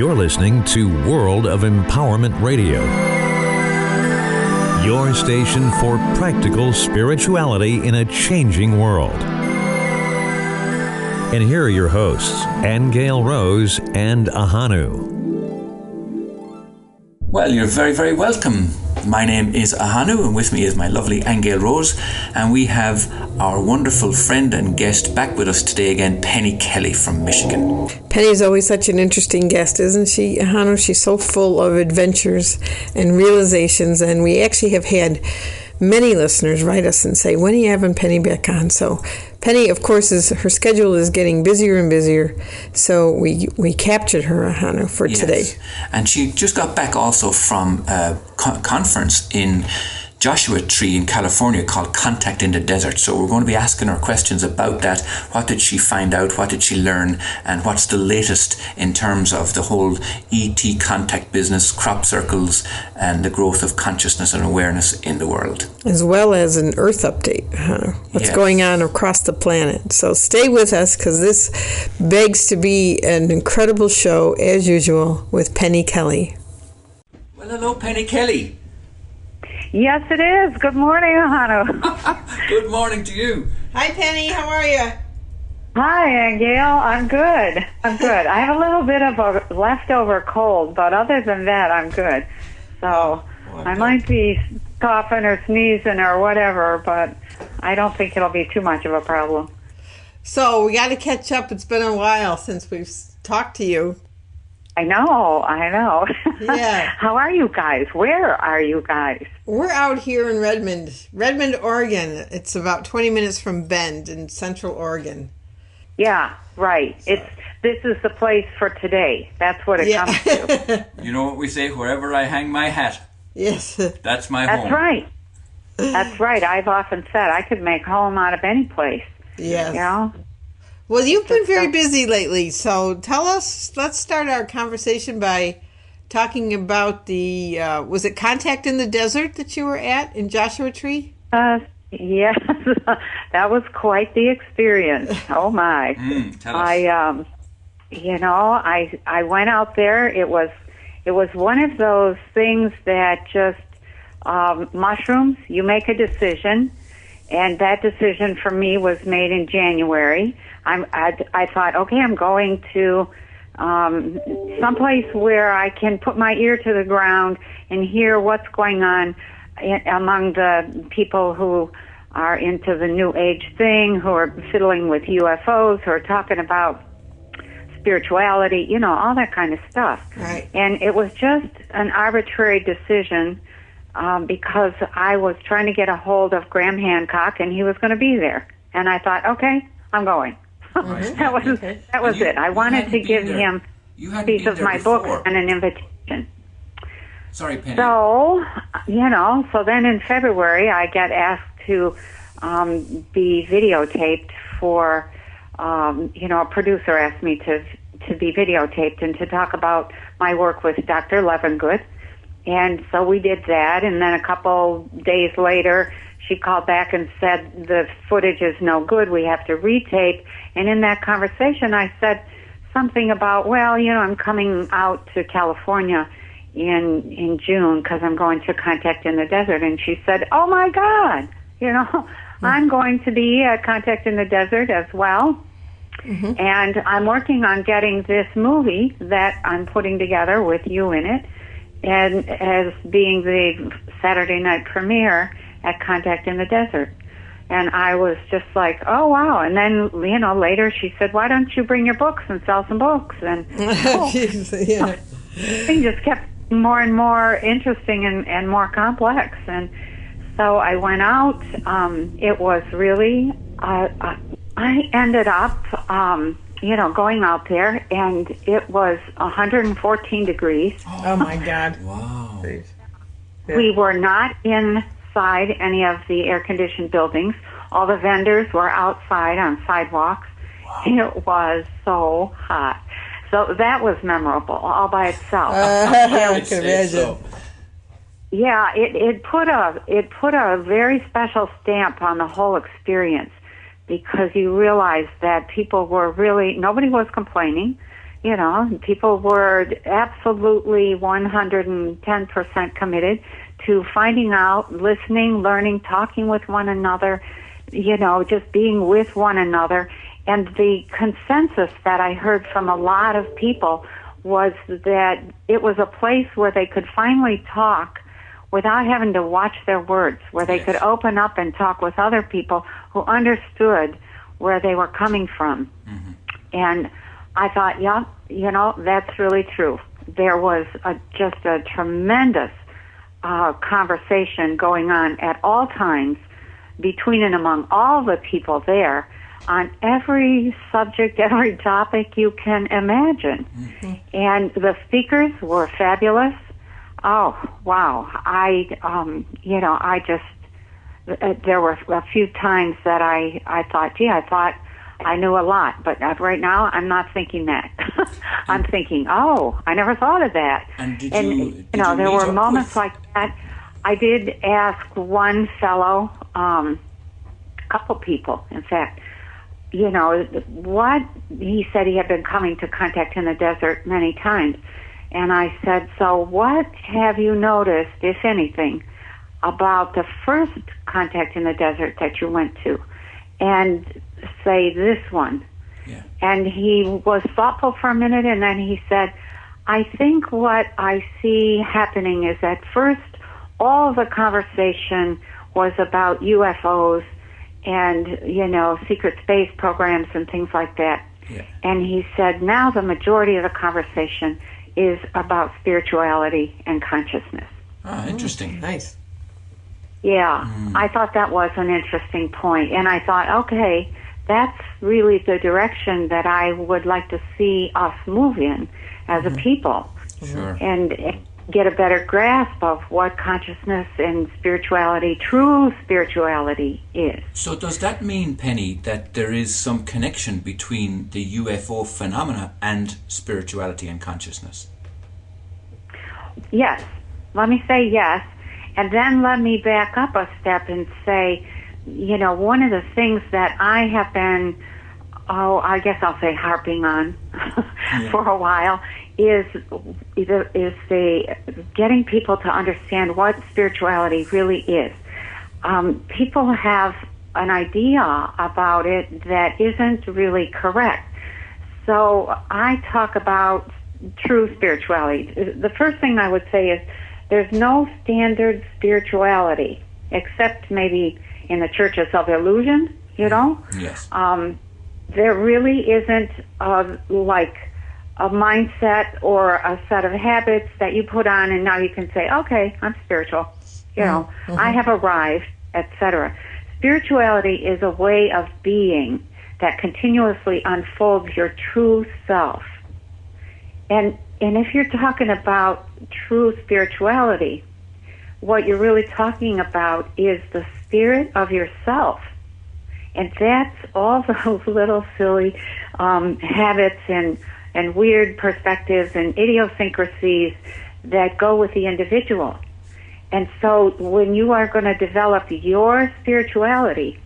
You're listening to World of Empowerment Radio, your station for practical spirituality in a changing world. And here are your hosts, Angel Rose and Ahanu. Well, you're very, very welcome. My name is Ahanu, and with me is my lovely Angel Rose, and we have our wonderful friend and guest back with us today again, Penny Kelly from Michigan. Penny's always such an interesting guest, isn't she, Hannah? She's so full of adventures and realizations, and we actually have had many listeners write us and say, "When are you having Penny back on?" So, Penny, of course, is her schedule is getting busier and busier. So we we captured her, Hannah, for Yes. today. And she just got back also from a conference in Joshua Tree in California called Contact in the Desert. So we're going to be asking her questions about that. What did she find out? What did she learn? And what's the latest in terms of the whole ET contact business, crop circles, and the growth of consciousness and awareness in the world? as well as an Earth update. Huh? What's Yes. going on across the planet? So stay with us because this begs to be an incredible show, as usual, with Penny Kelly. Well, hello, Penny Kelly. Yes, it is. Good morning, Hano. Good morning to you. Hi, Penny. How are you? Hi, Angel. I'm good. I'm good. I have a little bit of a leftover cold, but other than that, I'm good. So oh, I might be coughing or sneezing or whatever, but I don't think it'll be too much of a problem. So we got to catch up. It's been a while since we've talked to you. I know. I know. Yeah. How are you guys? Where are you guys? We're out here in Redmond, Redmond, Oregon. It's about 20 minutes from Bend in Central Oregon. Yeah, right. It's this is the place for today. That's what it comes to. You know what we say? Wherever I hang my hat, yes. that's my That's home. right. That's right. I've often said I could make home out of any place. Yes. You know? Well, you've been very busy lately, so tell us. Let's start our conversation by talking about the. Uh, was it Contact in the Desert that you were at in Joshua Tree? Uh, yes, that was quite the experience. Oh my! Mm, tell us. I, um, you know, I I went out there. It was it was one of those things that just um, mushrooms. You make a decision, and that decision for me was made in January. I'm, I, I thought, okay, I'm going to um, someplace where I can put my ear to the ground and hear what's going on in, among the people who are into the New Age thing, who are fiddling with UFOs, who are talking about spirituality, you know, all that kind of stuff. Right. And it was just an arbitrary decision um, because I was trying to get a hold of Graham Hancock, and he was going to be there. And I thought, okay, I'm going. that was that was You- it. I wanted to give there. him You a piece of my before. book and an invitation. Sorry, Penny. So, you know, so then in February I got asked to um, be videotaped for, um, you know, a producer asked me to to be videotaped and to talk about my work with Dr. Levengood. And so we did that, and then a couple days later, she called back and said the footage is no good. We have to retape. And in that conversation, I said something about, well, you know, I'm coming out to California in in June because I'm going to Contact in the Desert. And she said, oh my God, you know, mm-hmm. I'm going to be at Contact in the Desert as well. Mm-hmm. And I'm working on getting this movie that I'm putting together with you in it, and as being the Saturday night premiere at Contact in the Desert. And I was just like, oh wow! And then you know later she said, why don't you bring your books and sell some books? And oh, yeah. thing just kept more and more interesting and, and more complex. And so I went out. Um, it was really, uh, uh, I ended up, um, you know, going out there, and it was 114 degrees. Oh my God. wow. We were not inside any of the air conditioned buildings. All the vendors were outside on sidewalks. It was so hot. So that was memorable all by itself. I can imagine. Yeah, it, it put a it put a very special stamp on the whole experience because you realized that people were really nobody was complaining. you know, people were absolutely 110% committed to finding out, listening, learning, talking with one another, you know, just being with one another. And the consensus that I heard from a lot of people was that it was a place where they could finally talk without having to watch their words, where they Yes. could open up and talk with other people who understood where they were coming from. Mm-hmm. And I thought, yeah, you know, that's really true. There was a, just a tremendous uh, conversation going on at all times between and among all the people there on every subject, every topic you can imagine. And the speakers were fabulous. Oh, wow. I, um, you know, I just, uh, there were a few times that I, I thought, gee, I thought I knew a lot, but uh, right now I'm not thinking that. I'm thinking, oh, I never thought of that. And did and you- you know, you there were moments with- like that. I did ask one fellow, um, a couple people, in fact, you know, what he said he had been coming to contact in the desert many times. And I said, So what have you noticed, if anything, about the first contact in the desert that you went to? And say this one. Yeah. And he was thoughtful for a minute and then he said, I think what I see happening is at first all the conversation was about UFOs and, you know, secret space programs and things like that. Yeah. And he said now the majority of the conversation is about spirituality and consciousness. Ah, interesting. Nice. Yeah, I thought that was an interesting point, and I thought, okay, that's really the direction that I would like to see us move in as a mm-hmm. people, Sure. and get a better grasp of what consciousness and spirituality, true spirituality, is. So does that mean, Penny, that there is some connection between the UFO phenomena and spirituality and consciousness? Yes. Let me say yes. And then let me back up a step and say, you know, one of the things that I have been, oh, I guess I'll say harping on for a while is is the getting people to understand what spirituality really is. Um, people have an idea about it that isn't really correct. So I talk about true spirituality. The first thing I would say is there's no standard spirituality except maybe in the churches of illusion, you know? Yes. Um, there really isn't a, like a mindset or a set of habits that you put on and now you can say, okay, I'm spiritual. You know, I have arrived, etc. Spirituality is a way of being that continuously unfolds your true self. And and if you're talking about true spirituality, what you're really talking about is the spirit of yourself. And that's all those little silly um, habits and, and weird perspectives and idiosyncrasies that go with the individual. And so when you are going to develop your spirituality,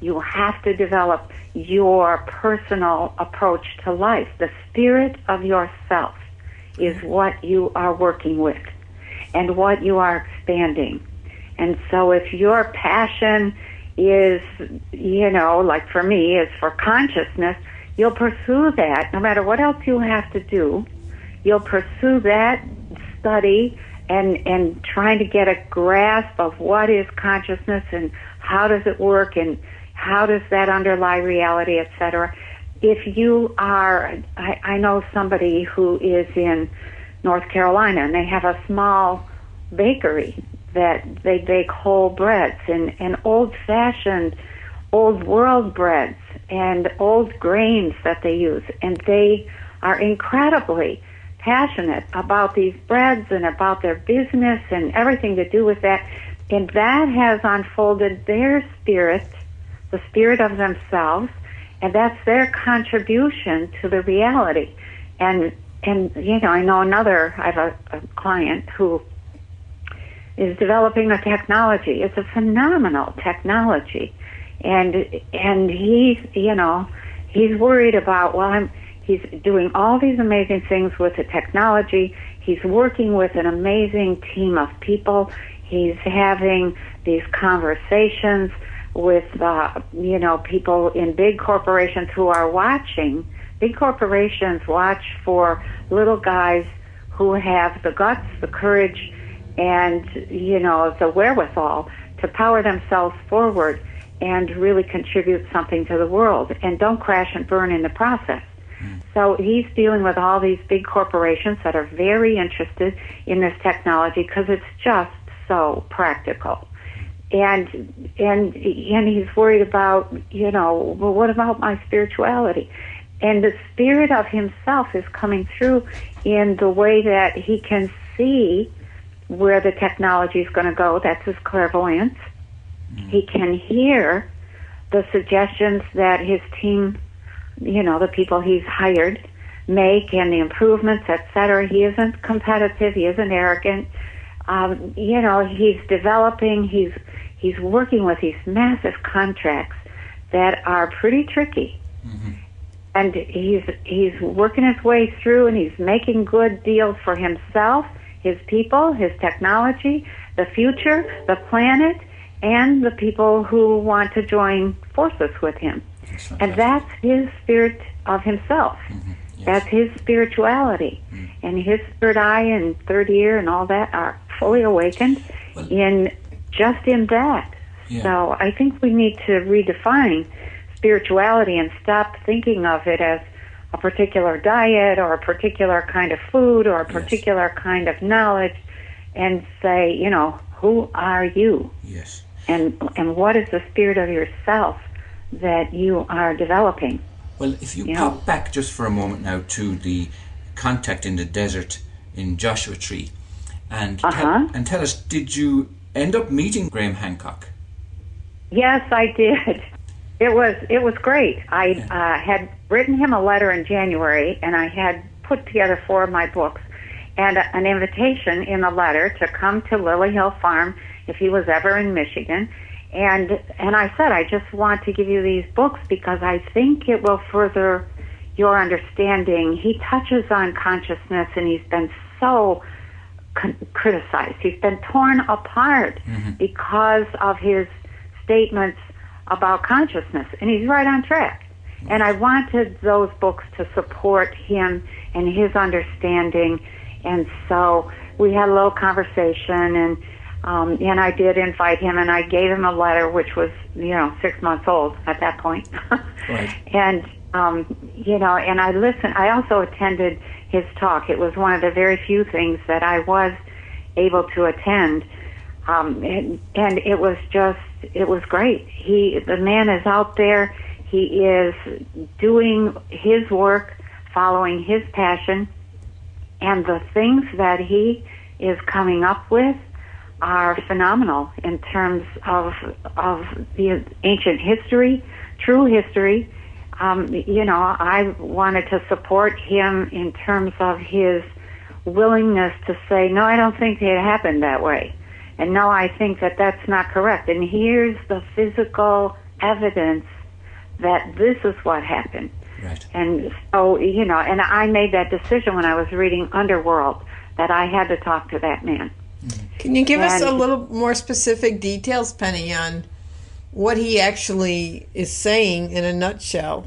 you have to develop your personal approach to life. The spirit of yourself is what you are working with and what you are expanding. And so if your passion is, you know, like for me, is for consciousness, you'll pursue that no matter what else you have to do. You'll pursue that study and, and trying to get a grasp of what is consciousness and how does it work and how does that underlie reality, etc. If you are, I, I know somebody who is in North Carolina and they have a small bakery that they bake whole breads and, and old fashioned, old world breads and old grains that they use. And they are incredibly passionate about these breads and about their business and everything to do with that. And that has unfolded their spirit, the spirit of themselves, and that's their contribution to the reality. And and you know, I know another. I have a, a client who is developing a technology. It's a phenomenal technology, and and he's you know he's worried about well I'm He's doing all these amazing things with the technology. He's working with an amazing team of people. He's having these conversations with, uh, you know, people in big corporations who are watching. Big corporations watch for little guys who have the guts, the courage, and, you know, the wherewithal to power themselves forward and really contribute something to the world and don't crash and burn in the process. Hmm. So he's dealing with all these big corporations that are very interested in this technology because it's just so practical. And and and he's worried about, you know, well what about my spirituality? And the spirit of himself is coming through in the way that he can see where the technology is going to go. That's his clairvoyance. He can hear the suggestions that his team you know, the people he's hired make and the improvements, etc. He isn't competitive. He isn't arrogant. Um, you know, he's developing. He's he's working with these massive contracts that are pretty tricky, mm-hmm. and he's he's working his way through, and he's making good deals for himself, his people, his technology, the future, the planet, and the people who want to join forces with him. And that's his spirit of himself. Mm-hmm. Yes. That's his spirituality. Mm-hmm. And his third eye and third ear and all that are fully awakened well, in just in that. Yeah. So I think we need to redefine spirituality and stop thinking of it as a particular diet or a particular kind of food or a particular yes. kind of knowledge and say, you know, who are you? Yes. And and what is the spirit of yourself? that you are developing. Well, if you, you pop know? back just for a moment now to the contact in the desert in Joshua Tree, and uh-huh. tell, and tell us, did you end up meeting Graham Hancock? Yes, I did. It was it was great. I yeah. uh, had written him a letter in January, and I had put together four of my books, and a, an invitation in the letter to come to Lily Hill Farm if he was ever in Michigan and and I said I just want to give you these books because I think it will further your understanding. He touches on consciousness, and he's been so con- criticized. He's been torn apart mm-hmm. because of his statements about consciousness, and he's right on track. And I wanted those books to support him and his understanding, and so we had a little conversation and um, and I did invite him, and I gave him a letter, which was, you know, six months old at that point. right. And, um, you know, and I listened. I also attended his talk. It was one of the very few things that I was able to attend. Um, and, and it was just, it was great. He, the man is out there. He is doing his work, following his passion, and the things that he is coming up with are phenomenal in terms of of the ancient history, true history. Um, you know, I wanted to support him in terms of his willingness to say, no, I don't think it happened that way. And no, I think that that's not correct. And here's the physical evidence that this is what happened. Right. And so, you know, and I made that decision when I was reading Underworld that I had to talk to that man. Can you give and us a little more specific details, Penny, on what he actually is saying in a nutshell?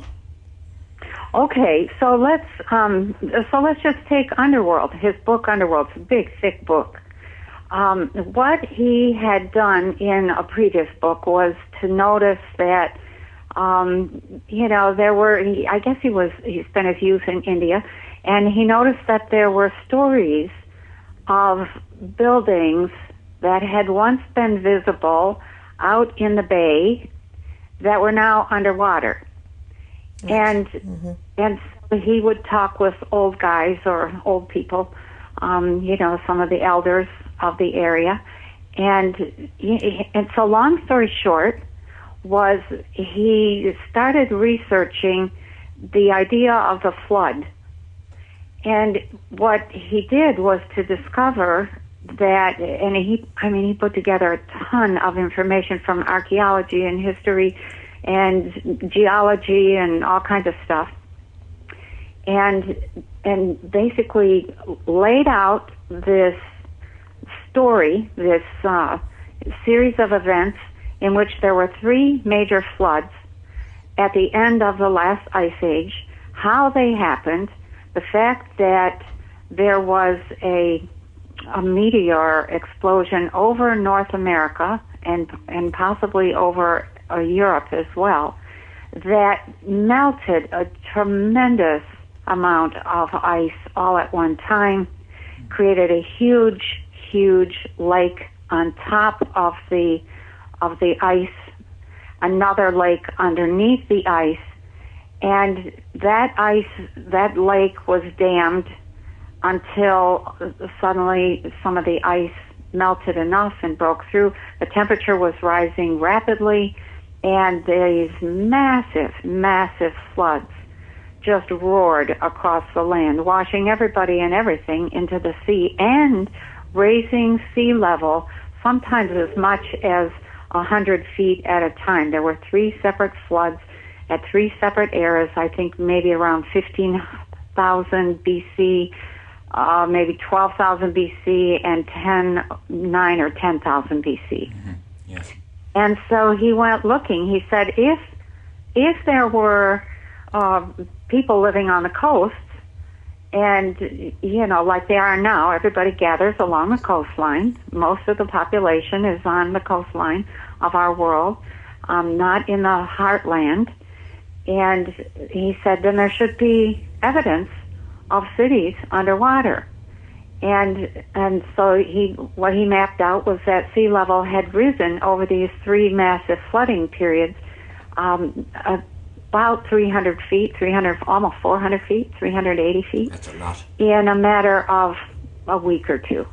Okay, so let's um, so let's just take Underworld, his book Underworld. It's a big, thick book. Um, what he had done in a previous book was to notice that, um, you know, there were. He, I guess he was he spent his youth in India, and he noticed that there were stories of buildings that had once been visible out in the bay that were now underwater. And mm-hmm. and so he would talk with old guys or old people, um, you know, some of the elders of the area, and and so long story short was he started researching the idea of the flood. And what he did was to discover that, and he, I mean, he put together a ton of information from archaeology and history and geology and all kinds of stuff. and and basically laid out this story, this uh, series of events in which there were three major floods at the end of the last ice age, how they happened, the fact that there was a a meteor explosion over North America and and possibly over uh, Europe as well that melted a tremendous amount of ice all at one time, created a huge, huge lake on top of the of the ice, another lake underneath the ice, and that ice, that lake was dammed until suddenly some of the ice melted enough and broke through. The temperature was rising rapidly, and these massive, massive floods just roared across the land, washing everybody and everything into the sea and raising sea level sometimes as much as a hundred feet at a time. There were three separate floods at three separate eras. I think maybe around fifteen thousand BC, uh, maybe twelve thousand BC, and ten nine or ten thousand BC. Mm-hmm. Yes. And so he went looking. He said, if if there were uh, people living on the coast, and you know, like they are now, everybody gathers along the coastline. Most of the population is on the coastline of our world, um, not in the heartland. And he said, then there should be evidence of cities underwater. And and so he what he mapped out was that sea level had risen over these three massive flooding periods, um, about 300 feet, 300 almost 400 feet, 380 feet. That's a lot. In a matter of a week or two,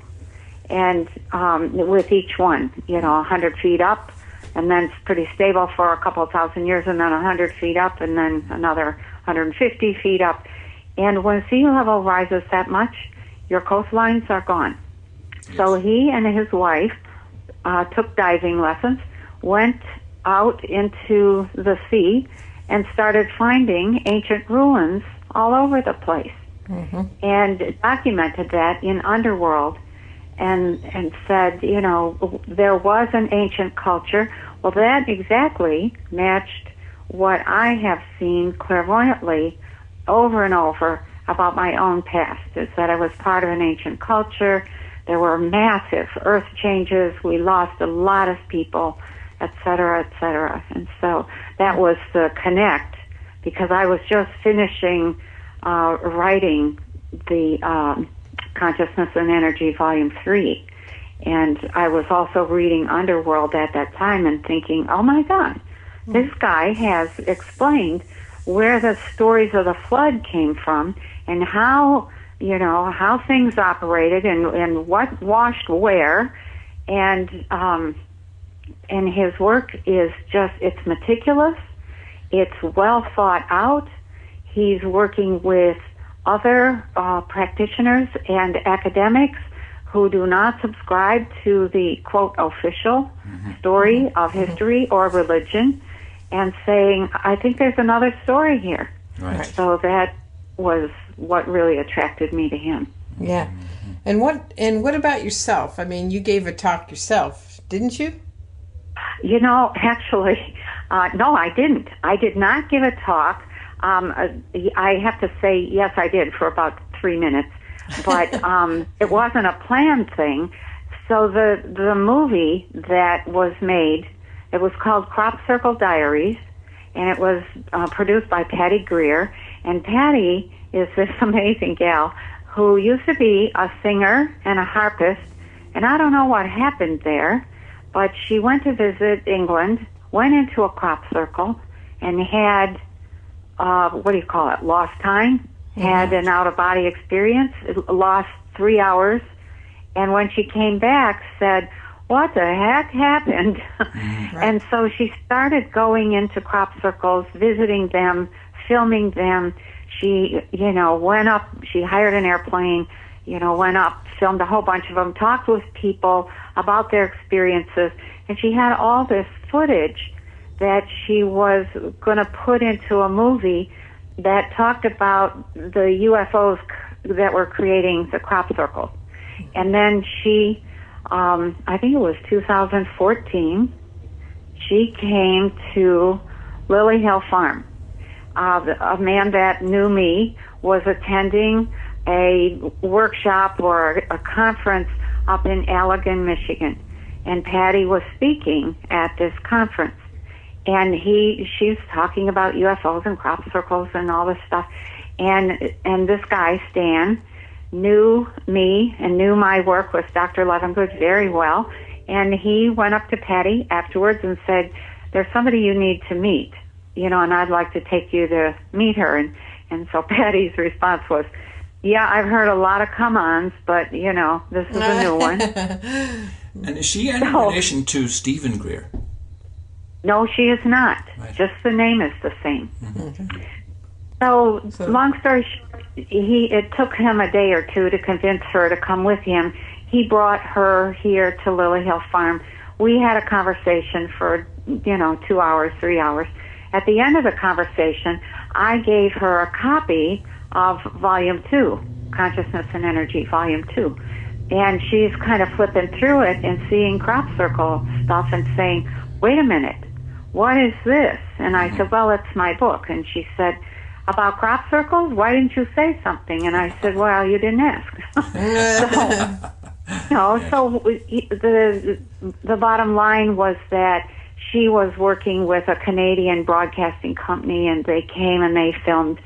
and um, with each one, you know, 100 feet up, and then it's pretty stable for a couple of thousand years, and then 100 feet up, and then another 150 feet up. And when sea level rises that much, your coastlines are gone. Yes. So he and his wife uh, took diving lessons, went out into the sea, and started finding ancient ruins all over the place, mm-hmm. and documented that in Underworld, and and said, you know, there was an ancient culture. Well, that exactly matched what I have seen clairvoyantly over and over about my own past is that I was part of an ancient culture. There were massive earth changes. We lost a lot of people, et cetera, et cetera. And so that was the connect because I was just finishing uh, writing the um, Consciousness and Energy Volume 3. And I was also reading Underworld at that time and thinking, oh my God, this guy has explained where the stories of the flood came from and how you know how things operated and and what washed where and um and his work is just it's meticulous it's well thought out he's working with other uh, practitioners and academics who do not subscribe to the quote official mm-hmm. story mm-hmm. of history mm-hmm. or religion and saying i think there's another story here right. so that was what really attracted me to him. Yeah. And what and what about yourself? I mean, you gave a talk yourself, didn't you? You know, actually, uh, no, I didn't. I did not give a talk. Um, uh, I have to say, yes, I did for about three minutes, but um, it wasn't a planned thing. So the the movie that was made, it was called Crop Circle Diaries, and it was uh, produced by Patty Greer. And Patty is this amazing gal who used to be a singer and a harpist, and I don't know what happened there, but she went to visit England, went into a crop circle, and had uh, what do you call it? Lost time. Had an out of body experience. Lost three hours, and when she came back, said, "What the heck happened?" Right. and so she started going into crop circles, visiting them, filming them she, you know, went up, she hired an airplane, you know, went up, filmed a whole bunch of them, talked with people about their experiences, and she had all this footage that she was going to put into a movie that talked about the UFOs that were creating the crop circle. And then she, um, I think it was 2014, she came to Lily Hill Farm. Uh, a man that knew me was attending a workshop or a conference up in Allegan, Michigan. And Patty was speaking at this conference. And he, she's talking about UFOs and crop circles and all this stuff. And, and this guy, Stan, knew me and knew my work with Dr. Levengood very well. And he went up to Patty afterwards and said, there's somebody you need to meet, you know, and I'd like to take you to meet her. And, and so Patty's response was, yeah, I've heard a lot of come-ons, but you know, this is a new one. And is she any No. relation to Stephen Greer? No, she is not. Right. Just the name is the same. Mm-hmm. So, long story short, he it took him a day or two to convince her to come with him. He brought her here to Lily Hill Farm. We had a conversation for you know two hours, three hours. At the end of the conversation, I gave her a copy of Volume Two, Consciousness and Energy, Volume Two, and she's kind of flipping through it and seeing crop circle stuff and saying, "Wait a minute, what is this?" And I said, "Well, it's my book." And she said, "About crop circles? Why didn't you say something?" And I said, "Well, you didn't ask." so, no, so the the bottom line was that she was working with a Canadian broadcasting company, and they came and they filmed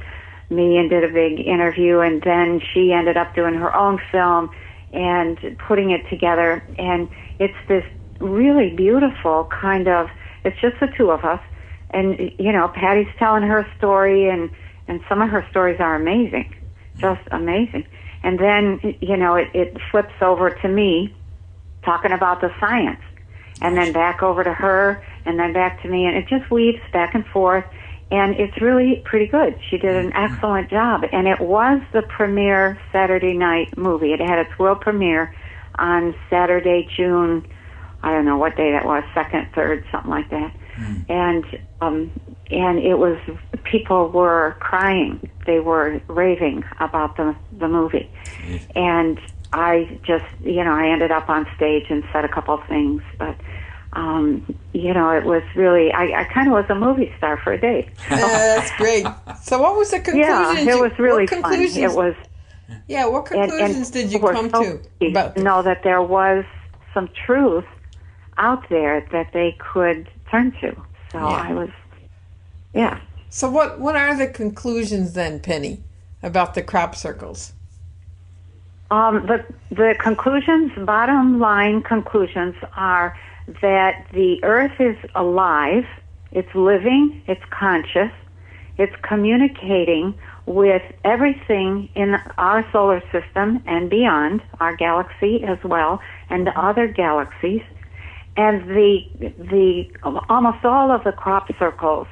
me and did a big interview, and then she ended up doing her own film and putting it together, and it's this really beautiful kind of. It's just the two of us, and you know, Patty's telling her story, and and some of her stories are amazing, just amazing. And then you know, it, it flips over to me talking about the science, and then back over to her, and then back to me, and it just weaves back and forth. And it's really pretty good. She did an excellent job. And it was the premiere Saturday night movie. It had its world premiere on Saturday, June, I don't know what day that was, second, third, something like that. And um and it was people were crying. They were raving about the the movie. And I just you know, I ended up on stage and said a couple of things, but um, you know, it was really I, I kind of was a movie star for a day. Yeah, that's great. So, what was the conclusion? Yeah, it was really what fun. It was Yeah, what conclusions and did you come so to about know that there was some truth out there that they could turn to. So Yeah. I was, yeah. So, what what are the conclusions then, Penny, about the crop circles? Um, the the conclusions, bottom line conclusions, are that the Earth is alive, it's living, it's conscious, it's communicating with everything in our solar system and beyond, our galaxy as well, and other galaxies. And the the almost all of the crop circles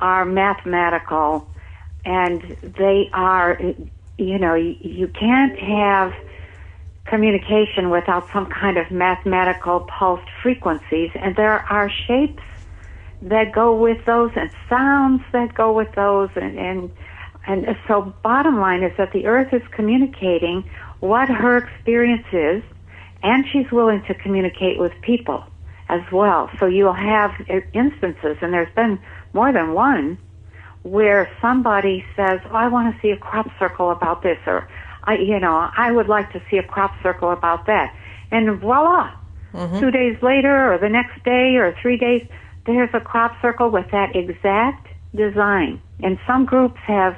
are mathematical, and they are, you know, you, can't have communication without some kind of mathematical pulsed frequencies, and there are shapes that go with those and sounds that go with those, and and, and so bottom line is that the Earth is communicating what her experience is, and she's willing to communicate with people as well. So you'll have instances, and there's been more than one, where somebody says, oh, "I want to see a crop circle about this," or I, you know, I would like to see a crop circle about that. And voila, mm-hmm. two days later, or the next day, or three days, there's a crop circle with that exact design. And some groups have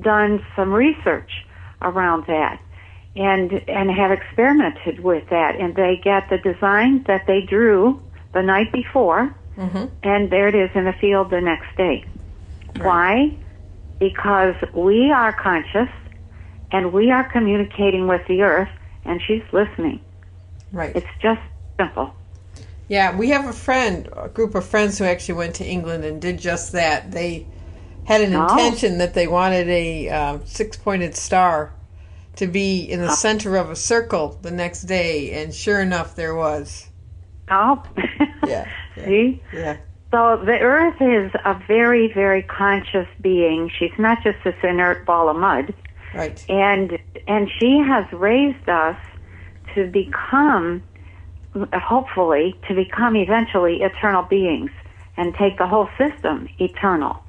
done some research around that and and have experimented with that. And they get the design that they drew the night before, mm-hmm. and there it is in the field the next day. Why? Because we are conscious and we are communicating with the earth and she's listening. Right. It's just simple. Yeah, we have a friend, a group of friends who actually went to England and did just that. They had an Oh. intention that they wanted a um, six-pointed star to be in the center of a circle the next day, and sure enough, there was. Oh, Yeah, yeah. see? Yeah, So the earth is a very, very conscious being. She's not just this inert ball of mud. Right. And and she has raised us to become hopefully to become eventually eternal beings and take the whole system eternal.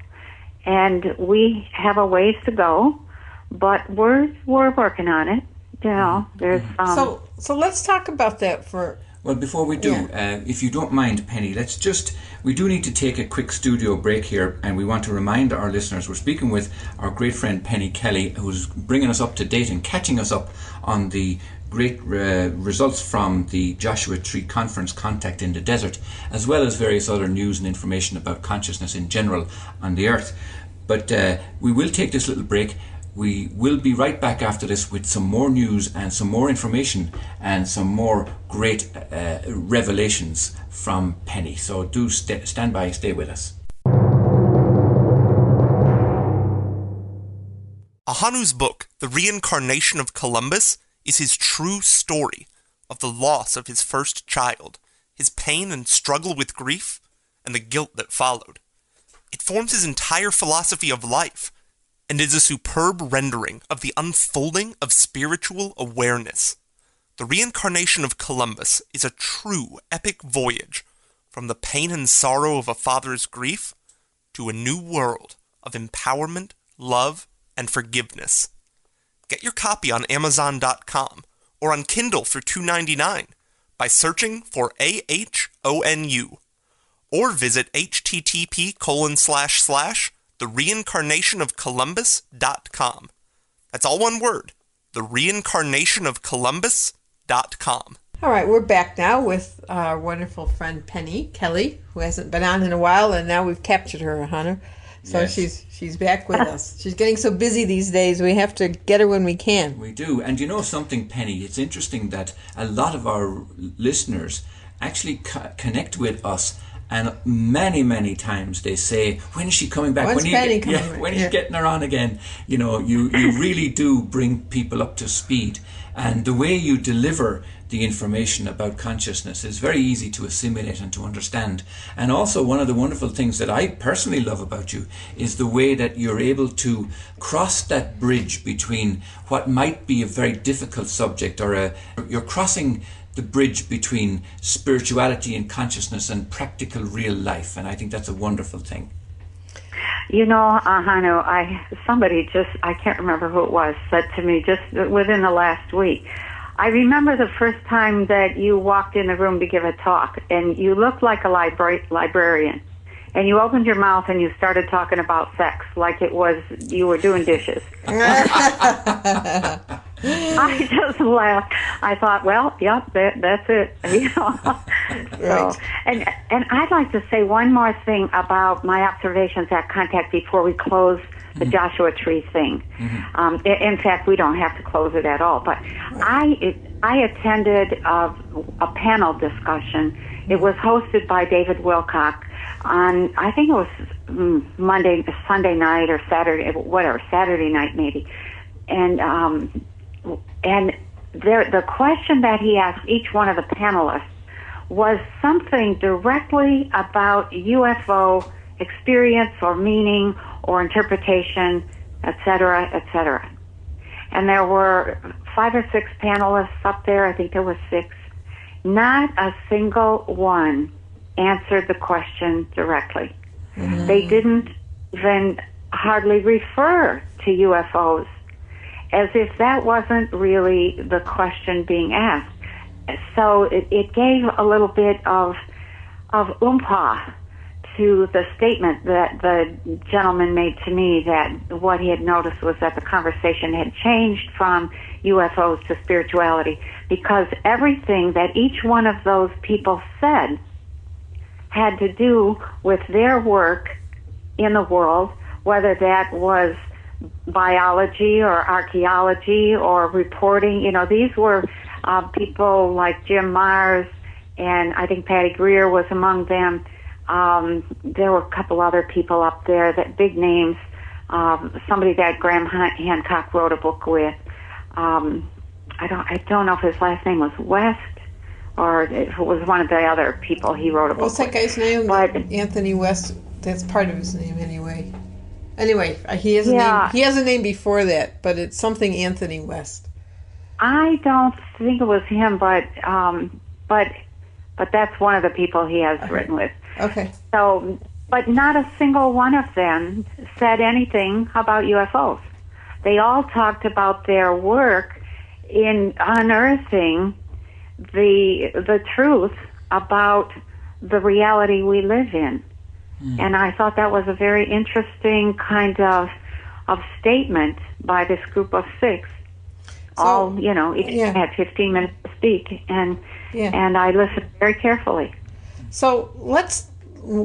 And we have a ways to go, but we're we're working on it. You know, there's um, so so let's talk about that for Well, before we do, uh, if you don't mind, Penny, let's just. We do need to take a quick studio break here, and we want to remind our listeners we're speaking with our great friend Penny Kelly, who's bringing us up to date and catching us up on the great uh, results from the Joshua Tree Conference Contact in the Desert, as well as various other news and information about consciousness in general on the earth. But uh, we will take this little break. We will be right back after this with some more news and some more information and some more great uh, revelations from Penny. So do st- stand by, stay with us. Ahanu's book, The Reincarnation of Columbus, is his true story of the loss of his first child, his pain and struggle with grief, and the guilt that followed. It forms his entire philosophy of life and is a superb rendering of the unfolding of spiritual awareness. The reincarnation of Columbus is a true epic voyage from the pain and sorrow of a father's grief to a new world of empowerment, love, and forgiveness. Get your copy on Amazon.com or on Kindle for $2.99 by searching for AHONU or visit http colon slash slash the reincarnation of Columbus.com. That's all one word. The reincarnation of Columbus.com. All right, we're back now with our wonderful friend Penny Kelly, who hasn't been on in a while, and now we've captured her, Hunter. So Yes. she's she's back with us. She's getting so busy these days. We have to get her when we can. We do. And you know something, Penny? It's interesting that a lot of our listeners actually co- connect with us. And many, many times they say, "When is she coming back? When's when are you get- coming yeah, back?" when Yeah. getting her on again?" You know, you you really do bring people up to speed, and the way you deliver the information about consciousness is very easy to assimilate and to understand. And also, one of the wonderful things that I personally love about you is the way that you're able to cross that bridge between what might be a very difficult subject or a you're crossing the bridge between spirituality and consciousness and practical real life and I think that's a wonderful thing. You know, Ahanu, I somebody just I can't remember who it was said to me just within the last week. I remember the first time that you walked in the room to give a talk, and you looked like a libra- librarian, and you opened your mouth and you started talking about sex like it was you were doing dishes. I just laughed. I thought, well, yep, that, that's it. You know. so, and and I'd like to say one more thing about my observations at contact before we close the Joshua Tree thing. Um, in fact, we don't have to close it at all. But I I attended a, a panel discussion. It was hosted by David Wilcock on I think it was mm, Monday, Sunday night or Saturday, whatever, Saturday night maybe, and um, and there the question that he asked each one of the panelists was something directly about UFO experience or meaning or interpretation, etc., cetera, et cetera. And there were five or six panelists up there. I think there was six. Not a single one answered the question directly. Mm-hmm. They didn't even hardly refer to UFOs as if that wasn't really the question being asked. So it, it gave a little bit of of oompah to the statement that the gentleman made to me that what he had noticed was that the conversation had changed from UFOs to spirituality because everything that each one of those people said had to do with their work in the world, whether that was biology or archaeology or reporting. You know, these were uh, people like Jim Myers and I think Patty Greer was among them. Um, there were a couple other people up there that big names. Um, somebody that Graham Han- Hancock wrote a book with. Um, I don't I don't know if his last name was West or if it was one of the other people he wrote a book. What's that guy's name? But Anthony West. That's part of his name anyway. Anyway, he has a Yeah. name. He has a name before that, but it's something Anthony West. I don't think it was him, but um, but but that's one of the people he has written with. Okay. So, but not a single one of them said anything about UFOs. They all talked about their work in unearthing the the truth about the reality we live in. Hmm. And I thought that was a very interesting kind of of statement by this group of six. all you know, each yeah. had 15 minutes to speak, and Yeah. and I listened very carefully. So let's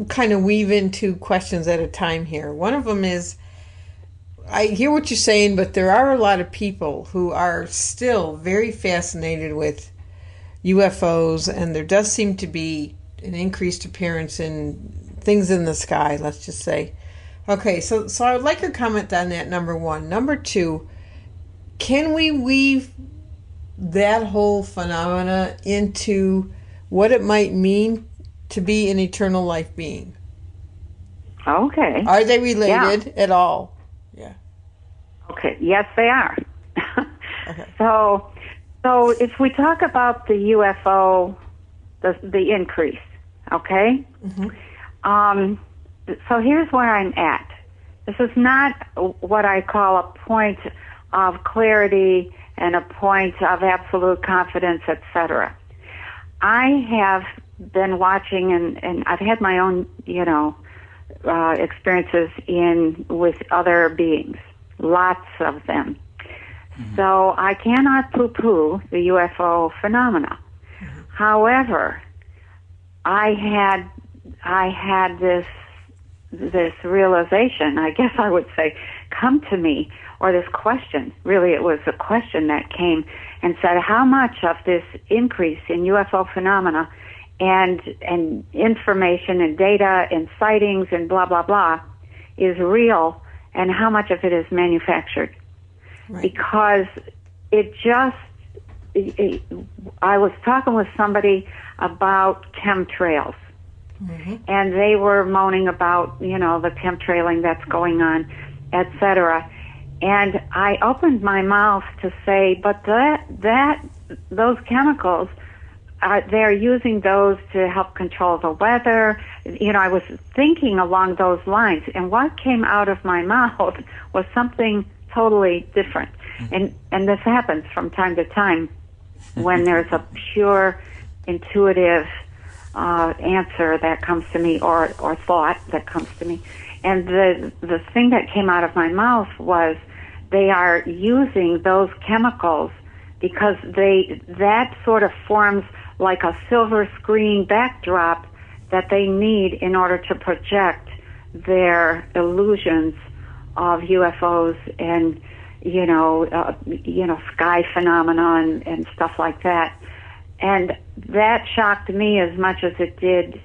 kind of weave into questions at a time here. One of them is I hear what you're saying, but there are a lot of people who are still very fascinated with UFOs, and there does seem to be an increased appearance in things in the sky, let's just say. Okay, so so I would like your comment on that number 1. Number 2, can we weave that whole phenomena into what it might mean to be an eternal life being? Okay. Are they related at all? Yeah. Okay. Yes, they are. Okay. So, so if we talk about the UFO, the the increase, okay. Mm-hmm. Um, so here's where I'm at. This is not what I call a point of clarity and a point of absolute confidence, etc. I have been watching, and, and I've had my own, you know, uh, experiences in with other beings, lots of them. So I cannot poo-poo the UFO phenomena. However, I had I had this this realization, I guess I would say, come to me, or this question. Really, it was a question that came and said, how much of this increase in UFO phenomena and and information and data and sightings and blah blah blah is real, and how much of it is manufactured? because it just I was talking with somebody about chemtrails and they were moaning about you know the chemtrailing that's going on etc and I opened my mouth to say but that that those chemicals uh, they're using those to help control the weather. You know, I was thinking along those lines, and what came out of my mouth was something totally different. And and this happens from time to time when there's a pure, intuitive uh, answer that comes to me, or or thought that comes to me. And the the thing that came out of my mouth was they are using those chemicals because they that sort of forms like a silver screen backdrop that they need in order to project their illusions of UFOs and you know uh, you know sky phenomena and, and stuff like that and that shocked me as much as it did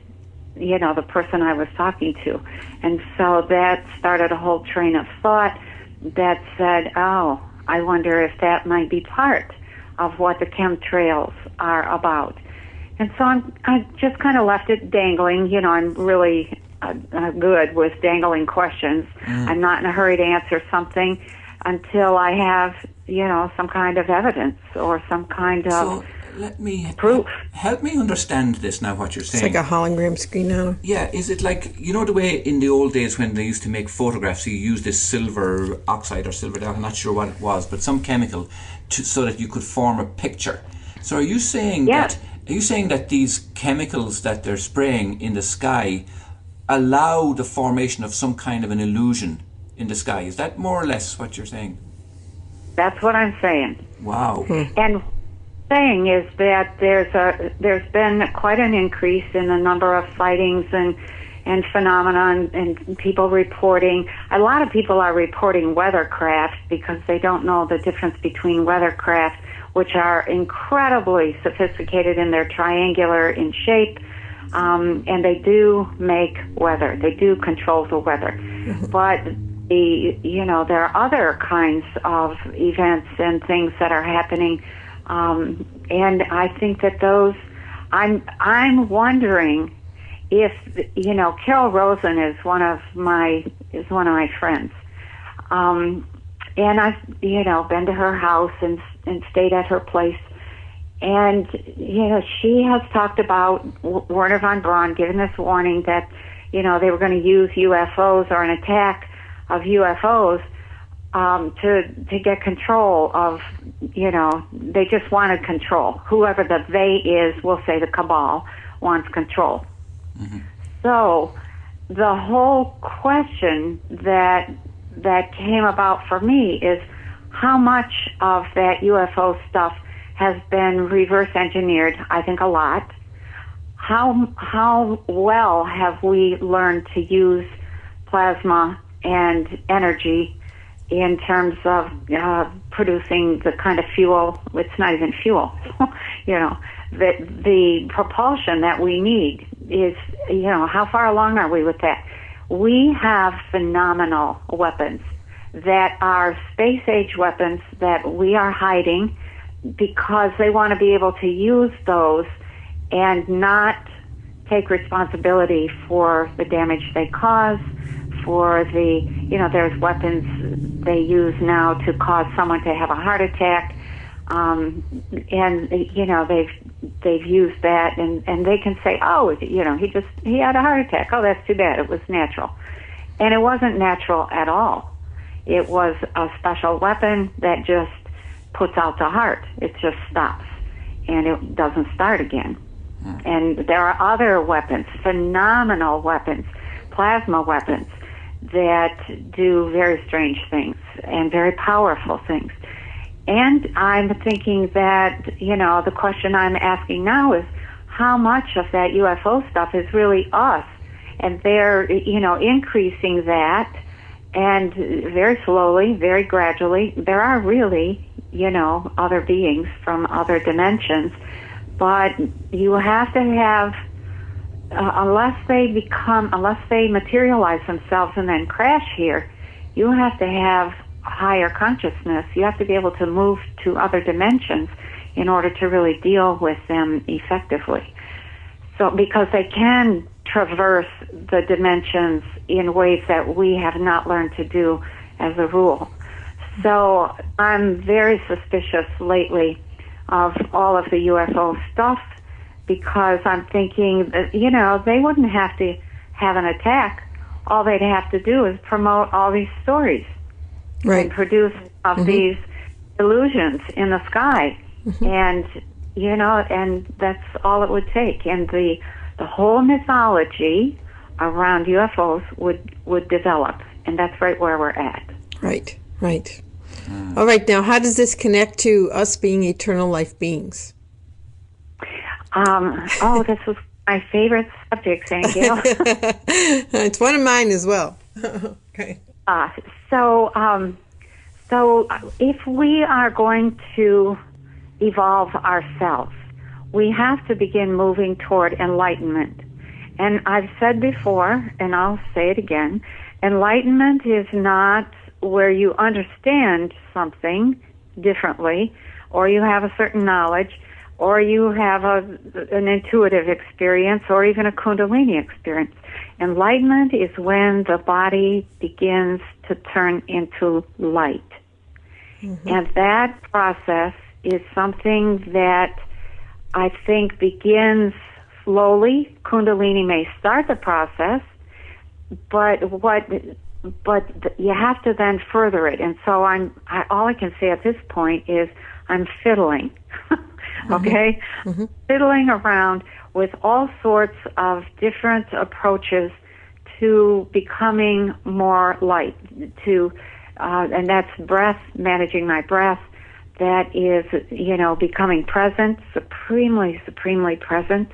you know the person I was talking to and so that started a whole train of thought that said oh I wonder if that might be part of what the chemtrails are about. And so I'm, I just kind of left it dangling. You know, I'm really uh, uh, good with dangling questions. I'm not in a hurry to answer something until I have, you know, some kind of evidence or some kind of. So let me Proof. Help me understand this now. What you're saying? It's like a hologram screen now. Yeah, is it like you know the way in the old days when they used to make photographs, you use this silver oxide or silver dioxide, I'm not sure what it was, but some chemical to, so that you could form a picture. So are you saying Yes. that are you saying that these chemicals that they're spraying in the sky allow the formation of some kind of an illusion in the sky? Is that more or less what you're saying? That's what I'm saying. Wow. And saying is that there's a there's been quite an increase in the number of sightings and and phenomena and, and people reporting. A lot of people are reporting weathercraft because they don't know the difference between weathercraft, which are incredibly sophisticated in their triangular in shape, um, and they do make weather. They do control the weather, but the you know there are other kinds of events and things that are happening, um, and I think that those I'm I'm wondering if you know Carol Rosin is one of my is one of my friends, um, and I've you know been to her house and and stayed at her place, and you know she has talked about Wernher von Braun giving this warning that you know they were going to use UFOs or an attack of UFOs um, to to get control of you know they just wanted control. Whoever the they is, we'll say the cabal wants control. Mm-hmm. So the whole question that that came about for me is how much of that UFO stuff has been reverse engineered. I think a lot. How how well have we learned to use plasma and energy in terms of uh, producing the kind of fuel. It's not even fuel, you know. The the propulsion that we need is, you know, how far along are we with that? We have phenomenal weapons that are space age weapons that we are hiding because they want to be able to use those and not take responsibility for the damage they cause for the, you know, there's weapons they use now to cause someone to have a heart attack. Um, and you know they've they've used that and and they can say oh you know he just he had a heart attack. Oh that's too bad. It was natural. And it wasn't natural at all. It was a special weapon that just puts out the heart. It just stops and it doesn't start again. Hmm. and there are other weapons phenomenal weapons plasma weapons that do very strange things and very powerful things. And I'm thinking that, you know, the question I'm asking now is how much of that UFO stuff is really us? And they're, you know, increasing that and very slowly, very gradually. There are really, you know, other beings from other dimensions, but you have to have uh, unless they become, unless they materialize themselves and then crash here, you have to have higher consciousness. You have to be able to move to other dimensions in order to really deal with them effectively. So, because they can traverse the dimensions in ways that we have not learned to do as a rule. So, I'm very suspicious lately of all of the UFO stuff because I'm thinking that, you know, they wouldn't have to have an attack. All they'd have to do is promote all these stories right. and produce of mm-hmm. these illusions in the sky. Mm-hmm. And, you know, and that's all it would take. And the, the whole mythology around UFOs would, would develop. And that's right where we're at. Right, right. All right, now how does this connect to us being eternal life beings? Um, oh, this was my favorite subject, thank you. it's one of mine as well. okay. Uh, so, um, so if we are going to evolve ourselves, we have to begin moving toward enlightenment. And I've said before, and I'll say it again, enlightenment is not where you understand something differently or you have a certain knowledge or you have a, an intuitive experience or even a kundalini experience. Enlightenment is when the body begins to turn into light. Mm-hmm. And that process is something that I think begins slowly. Kundalini may start the process, but what but you have to then further it. And so I'm I, all I can say at this point is I'm fiddling. Mm-hmm. okay? Mm-hmm. Fiddling around with all sorts of different approaches to becoming more light, to, uh, and that's breath, managing my breath. That is, you know, becoming present, supremely, supremely present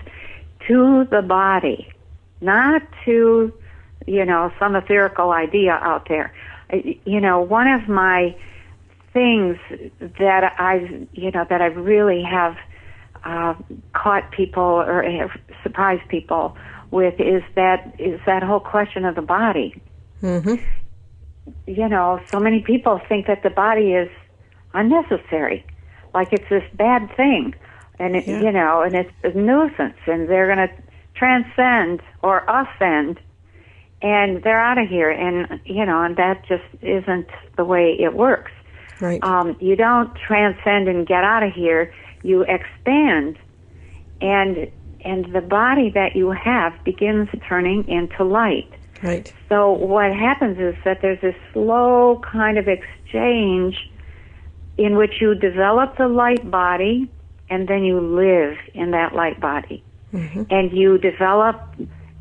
to the body, not to, you know, some etherical idea out there. You know, one of my things that I've, you know, that I really have uh, caught people or have surprised people with is that is that whole question of the body. Mm-hmm. You know, so many people think that the body is unnecessary, like it's this bad thing. and it, Yeah. you know, and it's a nuisance, and they're going to transcend or ascend, and they're out of here, and you know, and that just isn't the way it works. Right. Um, you don't transcend and get out of here. You expand, and and the body that you have begins turning into light. right. So what happens is that there's this slow kind of exchange in which you develop the light body and then you live in that light body. And you develop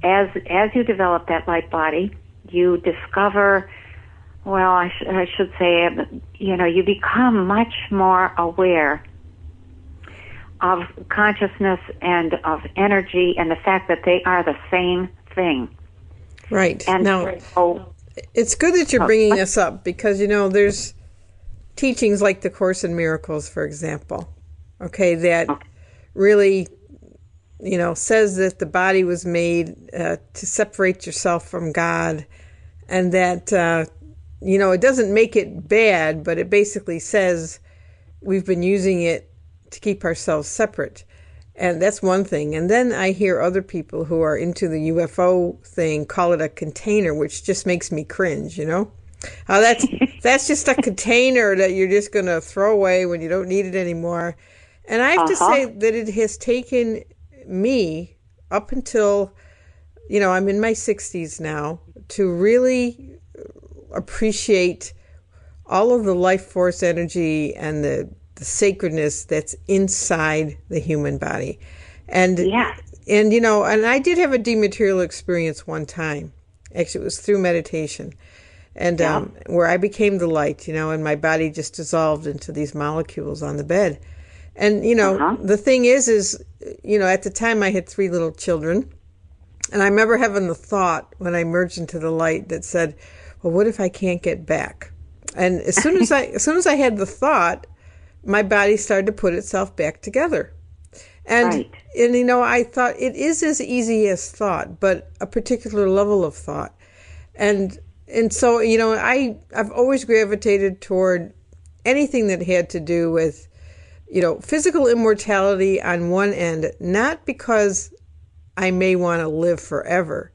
as as you develop that light body, you discover well, I, sh- I should say, you know, you become much more aware of consciousness and of energy and the fact that they are the same thing. Right. And now, so it's good that you're bringing this up because, you know, there's teachings like the Course in Miracles, for example, okay, that really, you know, says that the body was made uh, to separate yourself from God and that, uh, you know, it doesn't make it bad, but it basically says we've been using it to keep ourselves separate. And that's one thing. And then I hear other people who are into the UFO thing call it a container, which just makes me cringe, you know? Oh, that's that's just a container that you're just going to throw away when you don't need it anymore. And I have to Uh-huh. say that it has taken me up until you know, I'm in my 60s now to really appreciate all of the life force energy and the, the sacredness that's inside the human body. And Yeah. and you know, and I did have a dematerial experience one time. Actually, it was through meditation, and um, where I became the light, you know, and my body just dissolved into these molecules on the bed. And you know, Uh-huh. the thing is, is you know, at the time I had three little children, and I remember having the thought when I merged into the light that said, "Well, what if I can't get back?" And as soon as I, as soon as I had the thought, my body started to put itself back together. And Right. and you know, I thought it is as easy as thought, but a particular level of thought. And and so, you know, I I've always gravitated toward anything that had to do with you know, physical immortality on one end, not because I may want to live forever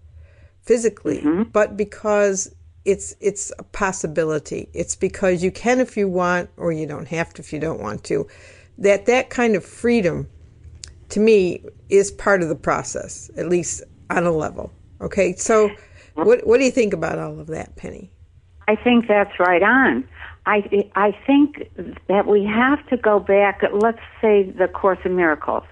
physically, mm-hmm. but because it's it's a possibility. It's because you can if you want, or you don't have to if you don't want to. That that kind of freedom, to me, is part of the process, at least on a level. Okay, so what what do you think about all of that, Penny? I think that's right on. I I think that we have to go back. Let's say the Course in Miracles,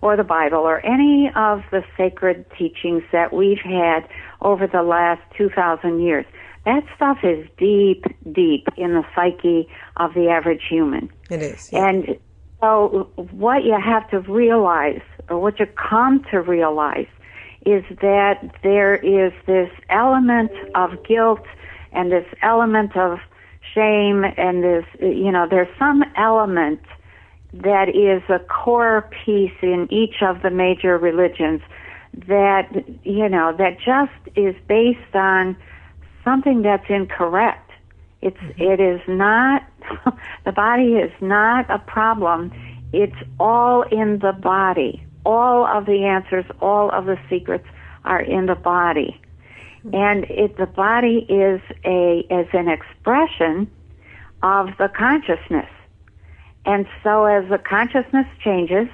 or the Bible, or any of the sacred teachings that we've had over the last two thousand years. That stuff is deep, deep in the psyche of the average human. It is. yeah. And so, what you have to realize, or what you come to realize, is that there is this element of guilt and this element of shame, and this, you know, there's some element that is a core piece in each of the major religions that, you know, that just is based on something that's incorrect. It's mm-hmm. it is not the body is not a problem. It's all in the body. All of the answers, all of the secrets are in the body. Mm-hmm. And it the body is a is an expression of the consciousness. And so as the consciousness changes,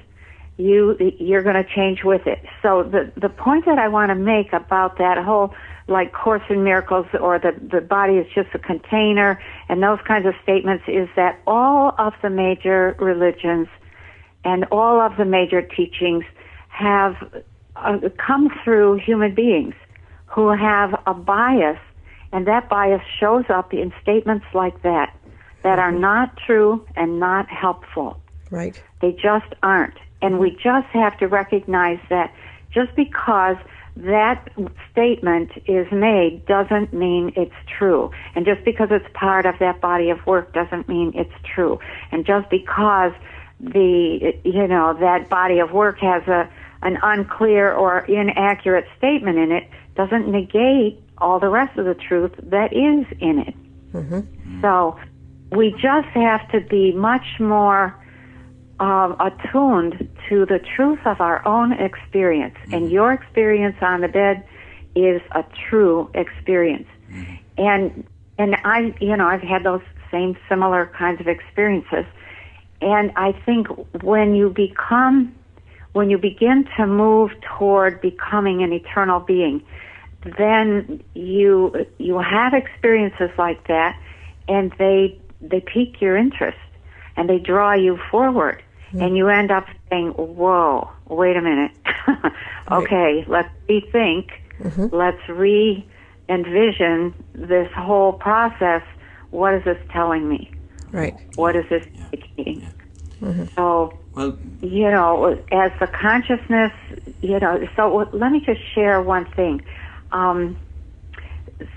you you're going to change with it. So the the point that I want to make about that whole like course in miracles or the the body is just a container and those kinds of statements is that all of the major religions and all of the major teachings have uh, come through human beings who have a bias and that bias shows up in statements like that that are not true and not helpful. Right. They just aren't. And we just have to recognize that just because that statement is made doesn't mean it's true. And just because it's part of that body of work doesn't mean it's true. And just because the, you know, that body of work has a, an unclear or inaccurate statement in it doesn't negate all the rest of the truth that is in it. Mm-hmm. So we just have to be much more um, attuned to the truth of our own experience. And your experience on the bed is a true experience. And and I, you know, I've had those same similar kinds of experiences. And I think when you become, when you begin to move toward becoming an eternal being, then you you have experiences like that, and they they pique your interest, and they draw you forward, and you end up saying, "Whoa, wait a minute, okay, let's rethink, let's re envision this whole process. What is this telling me? Right. What is this indicating?" So Well, you know, as the consciousness, you know, so let me just share one thing. Um,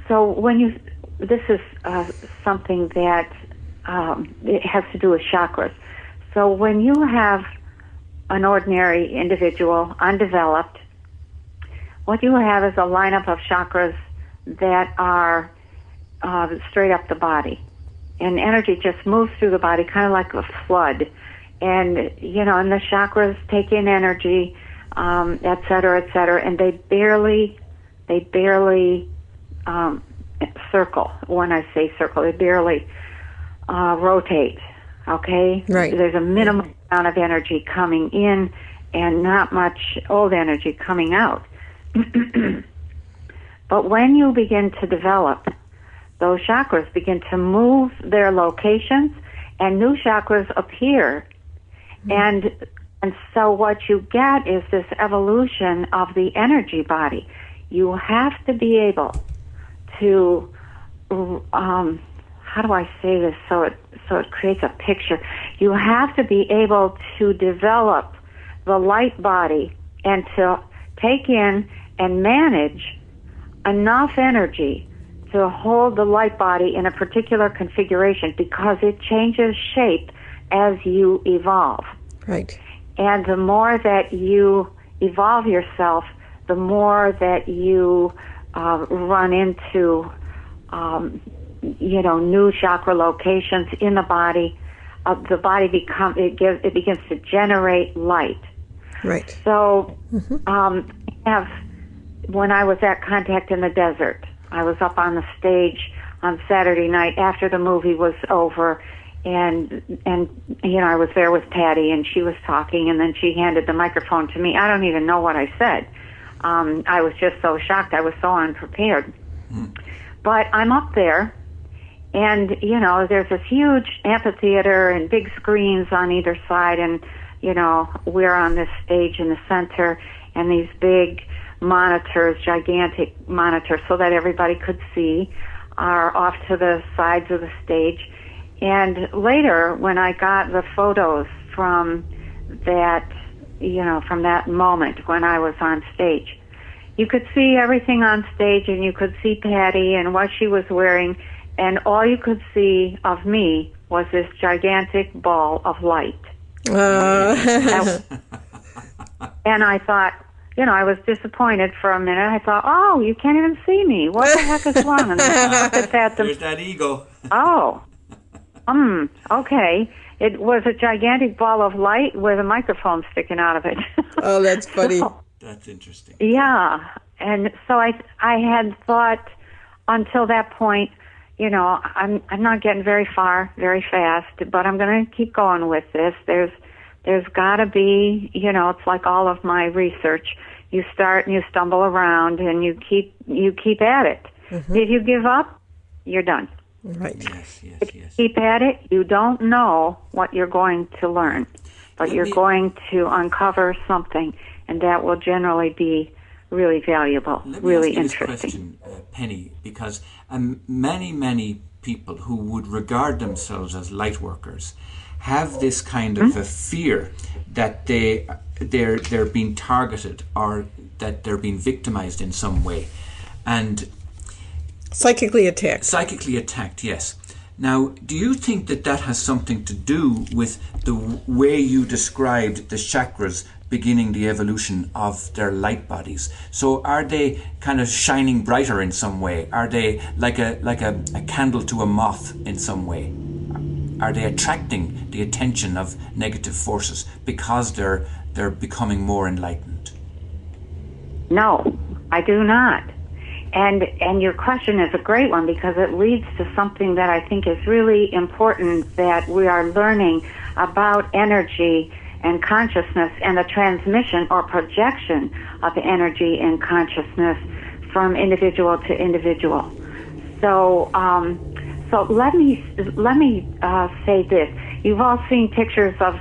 so when you, this is uh, something that um, it has to do with chakras. So when you have an ordinary individual, undeveloped, what you have is a lineup of chakras that are uh, straight up the body. And energy just moves through the body, kind of like a flood. And, you know, and the chakras take in energy, um, et cetera, et cetera, and they barely, they barely um, circle. When I say circle, they barely uh, rotate. Okay, Right. There's a minimum amount of energy coming in, and not much old energy coming out. but when you begin to develop, those chakras begin to move their locations, and new chakras appear, and and so what you get is this evolution of the energy body. You have to be able to um, how do I say this so it so it creates a picture? You have to be able to develop the light body and to take in and manage enough energy to hold the light body in a particular configuration because it changes shape as you evolve. Right. And the more that you evolve yourself, the more that you uh, run into, um, you know, new chakra locations in the body. Uh, the body become it gives it begins to generate light. Right. So, um, I have when I was at Contact in the Desert, I was up on the stage on Saturday night after the movie was over, and and you know I was there with Patty, and she was talking, and then she handed the microphone to me. I don't even know what I said. Um, I was just so shocked. I was so unprepared. But I'm up there, and you know there's this huge amphitheater and big screens on either side, and you know we're on this stage in the center, and these big monitors, gigantic monitors, so that everybody could see, are off to the sides of the stage. And later, when I got the photos from that, you know, from that moment when I was on stage, you could see everything on stage and you could see Patty and what she was wearing, and all you could see of me was this gigantic ball of light. Uh, and I thought, you know, I was disappointed for a minute. I thought, oh, you can't even see me. What the heck is wrong? And I looked at that. The, there's that ego. oh, um, okay. It was a gigantic ball of light with a microphone sticking out of it. oh, that's funny. That's interesting. Yeah, and so I I had thought until that point, you know, I'm I'm not getting very far very fast, but I'm going to keep going with this. There's there's got to be, you know, it's like all of my research. You start and you stumble around and you keep you keep at it. If you give up, you're done. Right. Yes, yes, If yes. keep at it, you don't know what you're going to learn, but Let you're me- going to uncover something, and that will generally be really valuable, Let me really ask you this interesting. question, uh, Penny, because um, many, many people who would regard themselves as light workers have this kind of a fear that they they're they're being targeted or that they're being victimized in some way, and Psychically attacked. psychically attacked. Yes. Now, do you think that that has something to do with the way you described the chakras beginning the evolution of their light bodies? So, are they kind of shining brighter in some way? Are they like a like a, a candle to a moth in some way? are they attracting the attention of negative forces because they're they're becoming more enlightened? No, I do not. And and your question is a great one because it leads to something that I think is really important that we are learning about energy and consciousness and the transmission or projection of energy and consciousness from individual to individual. So um, so let me let me uh, say this. You've all seen pictures of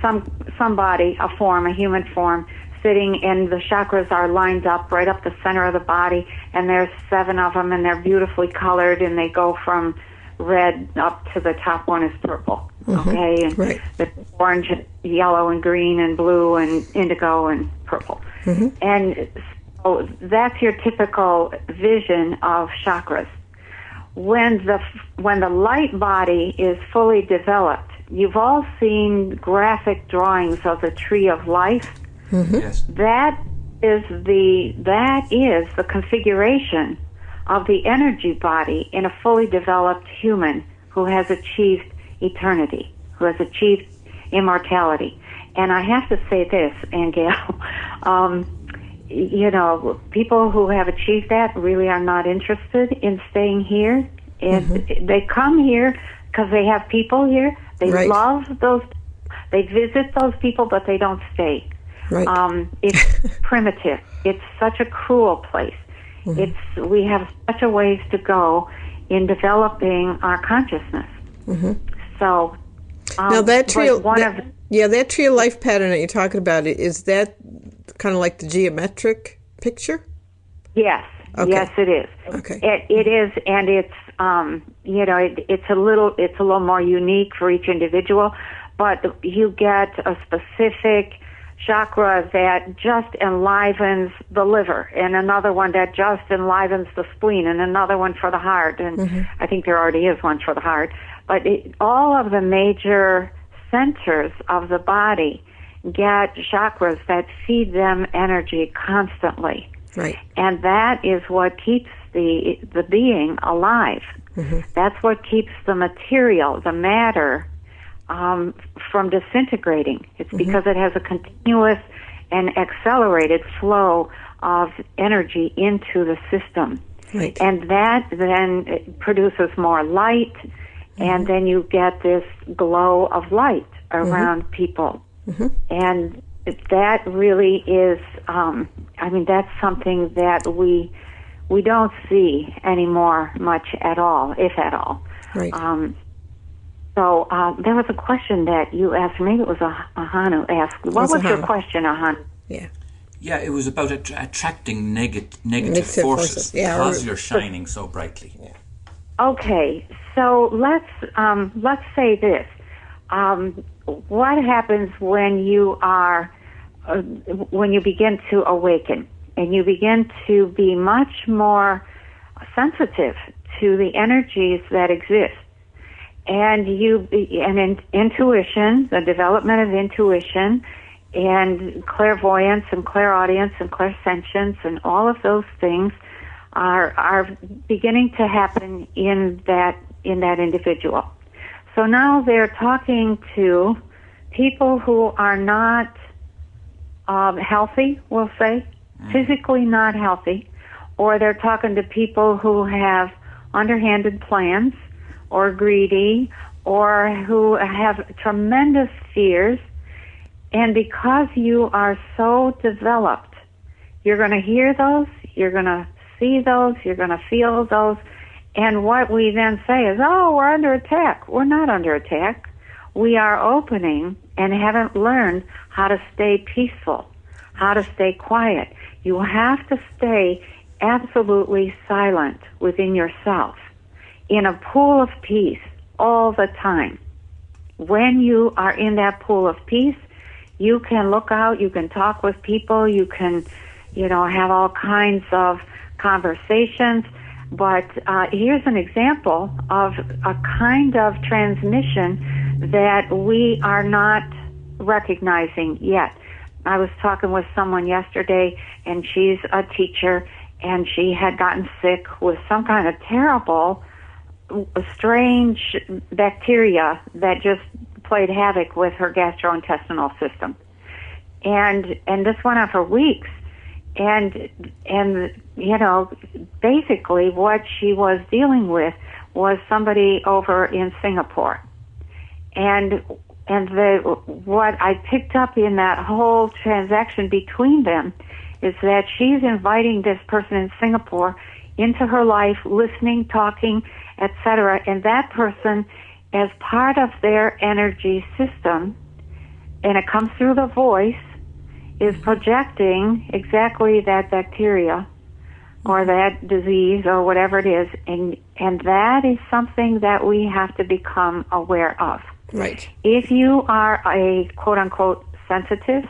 some somebody, a form, a human form, sitting and the chakras are lined up right up the center of the body and there's seven of them and they're beautifully colored and they go from red up to the top one is purple mm-hmm. okay and right. the orange yellow and green and blue and indigo and purple mm-hmm. and so that's your typical vision of chakras when the when the light body is fully developed you've all seen graphic drawings of the tree of life Mm-hmm. Yes. That is the that is the configuration of the energy body in a fully developed human who has achieved eternity, who has achieved immortality. And I have to say this, Angel, um, you know, people who have achieved that really are not interested in staying here. And mm-hmm. they come here because they have people here. They right. love those. They visit those people, but they don't stay. Right. Um, it's primitive. It's such a cruel place. Mm-hmm. It's we have such a ways to go in developing our consciousness. Mm-hmm. So um, now that tree, that, of, yeah, that tree of life pattern that you're talking about is that kind of like the geometric picture? Yes. Okay. Yes, it is. Okay. It, it is, and it's um, you know, it, it's a little it's a little more unique for each individual, but you get a specific chakra that just enlivens the liver, and another one that just enlivens the spleen, and another one for the heart. And mm-hmm. I think there already is one for the heart. But it, all of the major centers of the body get chakras that feed them energy constantly. Right. And that is what keeps the the being alive. Mm-hmm. That's what keeps the material, the matter, um, from disintegrating. It's mm-hmm. because it has a continuous and accelerated flow of energy into the system. Right. And that then produces more light, mm-hmm. and then you get this glow of light around mm-hmm. people. Mm-hmm. And that really is, um, I mean, that's something that we we don't see anymore much at all, if at all. Right. Um, so uh, there was a question that you asked. Maybe it was a Ahanu asked. What was, was your question, Ahanu? Yeah. Yeah, it was about att- attracting neg- negative, negative forces, forces. Yeah, because you're shining so brightly. Yeah. Okay, so let's um, let's say this. Um, what happens when you are uh, when you begin to awaken and you begin to be much more sensitive to the energies that exist? and you and in, intuition, the development of intuition, and clairvoyance and clairaudience and clairsentience and all of those things are are beginning to happen in that in that individual. So now they're talking to people who are not um, healthy, we'll say, mm. physically not healthy, or they're talking to people who have underhanded plans or greedy or who have tremendous fears. And because you are so developed, you're going to hear those, you're going to see those, you're going to feel those. And what we then say is, oh, we're under attack. We're not under attack. We are opening and haven't learned how to stay peaceful, how to stay quiet. You have to stay absolutely silent within yourself in a pool of peace all the time. When you are in that pool of peace, you can look out, you can talk with people, you can, you know, have all kinds of conversations. But uh, here's an example of a kind of transmission that we are not recognizing yet. I was talking with someone yesterday, and she's a teacher, and she had gotten sick with some kind of terrible strange bacteria that just played havoc with her gastrointestinal system. And and this went on for weeks. And and you know, basically what she was dealing with was somebody over in Singapore. And and the what I picked up in that whole transaction between them is that she's inviting this person in Singapore into her life, listening, talking, etc. And that person, as part of their energy system, and it comes through the voice, is projecting exactly that bacteria or that disease or whatever it is and and that is something that we have to become aware of. Right. if you are a quote unquote sensitive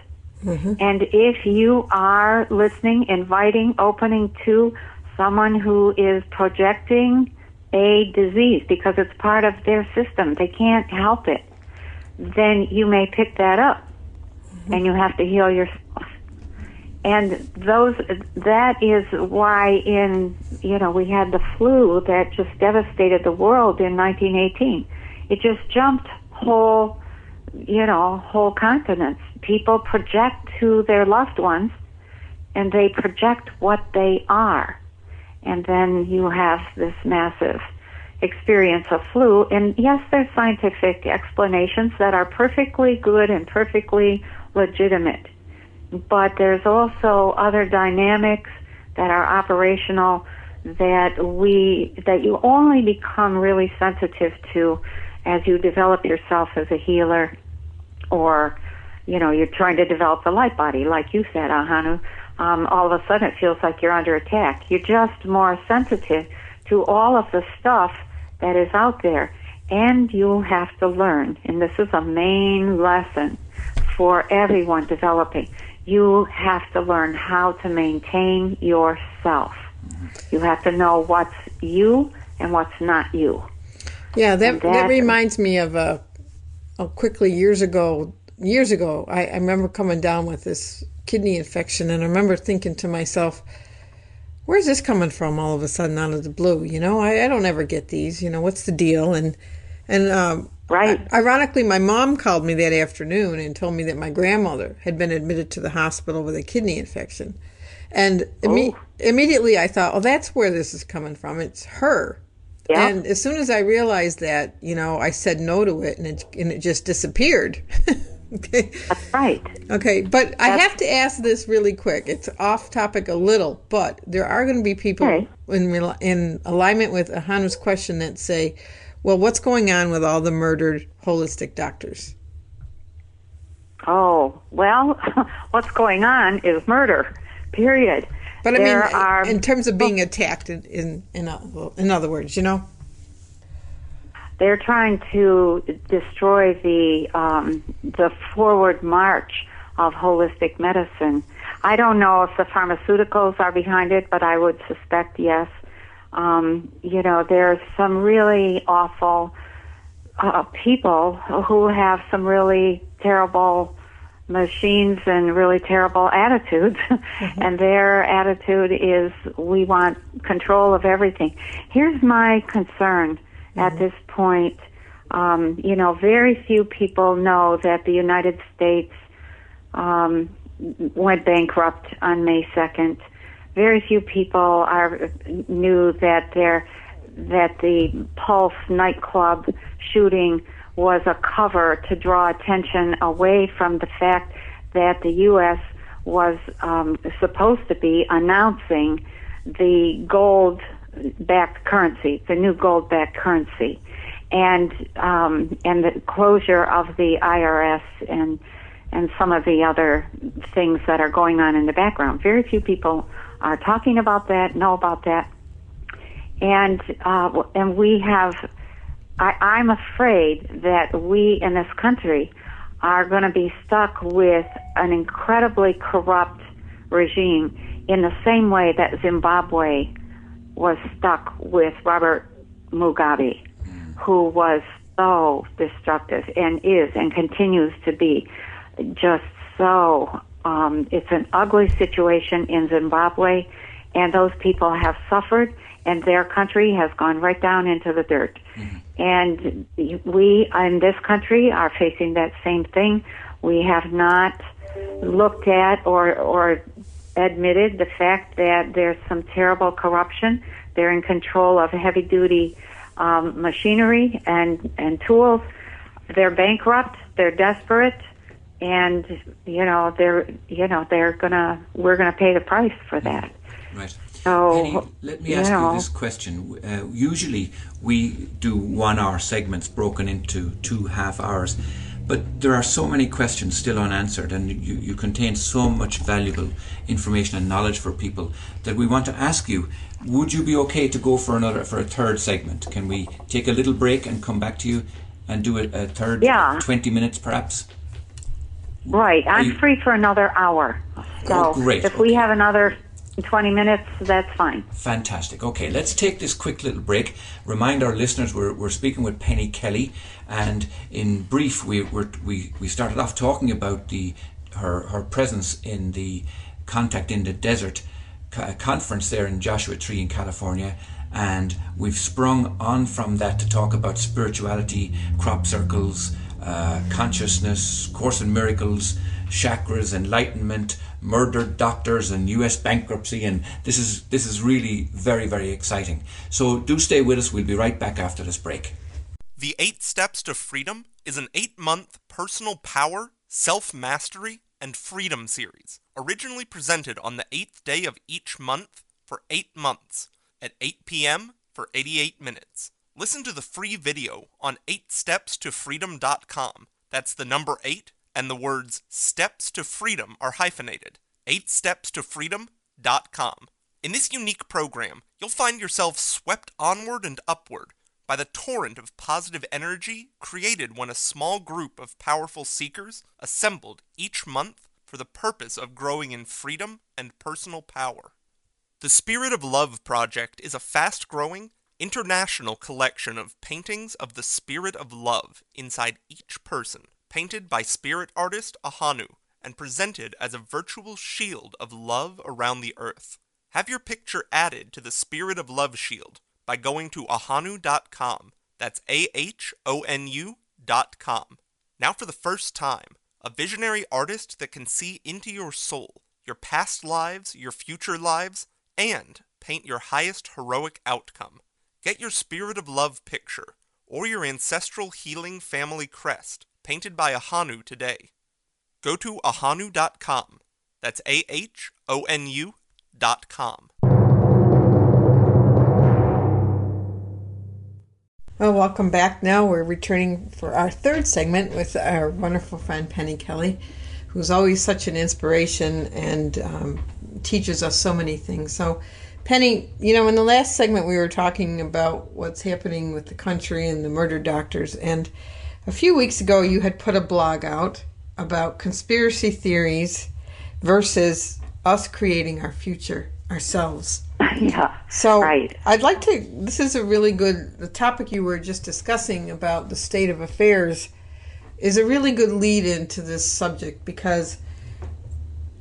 mm-hmm. and if you are listening inviting opening to someone who is projecting a disease because it's part of their system they can't help it then you may pick that up. Mm-hmm. And you have to heal yourself and those that is why in you know we had the flu that just devastated the world in 1918 it just jumped whole you know whole continents. People project to their loved ones and they project what they are. And then you have this massive experience of flu. And yes there's scientific explanations that are perfectly good and perfectly legitimate but there's also other dynamics that are operational that we that you only become really sensitive to as you develop yourself as a healer or you know you're trying to develop the light body like you said ahanu. Um, all of a sudden it feels like you're under attack. You're just more sensitive to all of the stuff that is out there. And you have to learn and this is a main lesson for everyone developing you have to learn how to maintain yourself. You have to know what's you and what's not you. Yeah, that that, that- reminds me of a, a quickly years ago. Years ago, I, I remember coming down with this kidney infection, and I remember thinking to myself, "Where's this coming from? All of a sudden, out of the blue? You know, I, I don't ever get these. You know, what's the deal?" And and um, Right. Ironically, my mom called me that afternoon and told me that my grandmother had been admitted to the hospital with a kidney infection. And imme- oh. immediately I thought, oh, that's where this is coming from. It's her. Yeah. And as soon as I realized that, you know, I said no to it and it, and it just disappeared. okay. That's right. Okay. But I have to ask this really quick. It's off topic a little, but there are going to be people Okay. in, in alignment with Ahanu's question that say, well, what's going on with all the murdered holistic doctors? Oh, well, what's going on is murder, period. But I there mean, are, in terms of being attacked, in in in, well, in other words, you know. they're trying to destroy the um, the forward march of holistic medicine. I don't know if the pharmaceuticals are behind it, but I would suspect yes. Um, you know, there's some really awful uh, people who have some really terrible machines and really terrible attitudes. And their attitude is we want control of everything. Here's my concern at this point. Um, you know very few people know that the united states um, went bankrupt on may 2nd very few people are knew that that the Pulse nightclub shooting was a cover to draw attention away from the fact that the U.S. was um, supposed to be announcing the gold backed currency, the new gold backed currency, and um, and the closure of the IRS and and some of the other things that are going on in the background. Very few people are talking about that, know about that and uh, and we have. I, I'm afraid that we in this country are going to be stuck with an incredibly corrupt regime in the same way that Zimbabwe was stuck with Robert Mugabe, who was so destructive and is and continues to be just so. Um, it's an ugly situation in Zimbabwe, and those people have suffered and their country has gone right down into the dirt. Mm-hmm. And we in this country are facing that same thing. We have not looked at or or admitted the fact that there's some terrible corruption. They're in control of heavy duty um, machinery and and tools. They're bankrupt. They're desperate, and you know they're you know they're gonna we're gonna pay the price for that. Right. So Penny, let me ask you, know, you this question. Uh, usually we do one hour segments broken into two half hours. But there are so many questions still unanswered, and you, you contain so much valuable information and knowledge for people that we want to ask you would you be okay to go for another for a third segment? Can we take a little break and come back to you and do a, a third yeah. 20 minutes perhaps? Right. I'm you, free for another hour. So oh, great. if okay. we have another 20 minutes, that's fine. Fantastic. Okay, let's take this quick little break. Remind our listeners we're, we're speaking with Penny Kelly, and in brief, we, we, we started off talking about the her, her presence in the Contact in the Desert uh, conference there in Joshua Tree in California. And we've sprung on from that to talk about spirituality, crop circles, uh, consciousness, Course in Miracles, chakras, enlightenment, murdered doctors and US bankruptcy and this is this is really very very exciting. So do stay with us. We'll be right back after this break. The 8 Steps to Freedom is an 8-month personal power, self-mastery and freedom series, originally presented on the 8th day of each month for 8 months at 8 p.m. for 88 minutes. Listen to the free video on 8stepstofreedom.com. That's the number 8 and the words Steps to Freedom are hyphenated. 8stepstofreedom.com. In this unique program, you'll find yourself swept onward and upward by the torrent of positive energy created when a small group of powerful seekers assembled each month for the purpose of growing in freedom and personal power. The Spirit of Love Project is a fast growing, international collection of paintings of the Spirit of Love inside each person painted by spirit artist Ahonu and presented as a virtual shield of love around the earth. Have your picture added to the Spirit of Love Shield by going to ahonu.com. That's A H O N U.com. Now, for the first time, a visionary artist that can see into your soul, your past lives, your future lives, and paint your highest heroic outcome. Get your Spirit of Love picture or your ancestral healing family crest painted by Ahonu today. Go to ahonu.com. That's A H O N U.com. Well, welcome back. Now we're returning for our third segment with our wonderful friend Penny Kelly, who's always such an inspiration and um, teaches us so many things. So, Penny, you know, in the last segment we were talking about what's happening with the country and the murder doctors, and a few weeks ago, you had put a blog out about conspiracy theories versus us creating our future ourselves. Yeah. So right. I'd like to. This is a really good. The topic you were just discussing about the state of affairs is a really good lead into this subject because,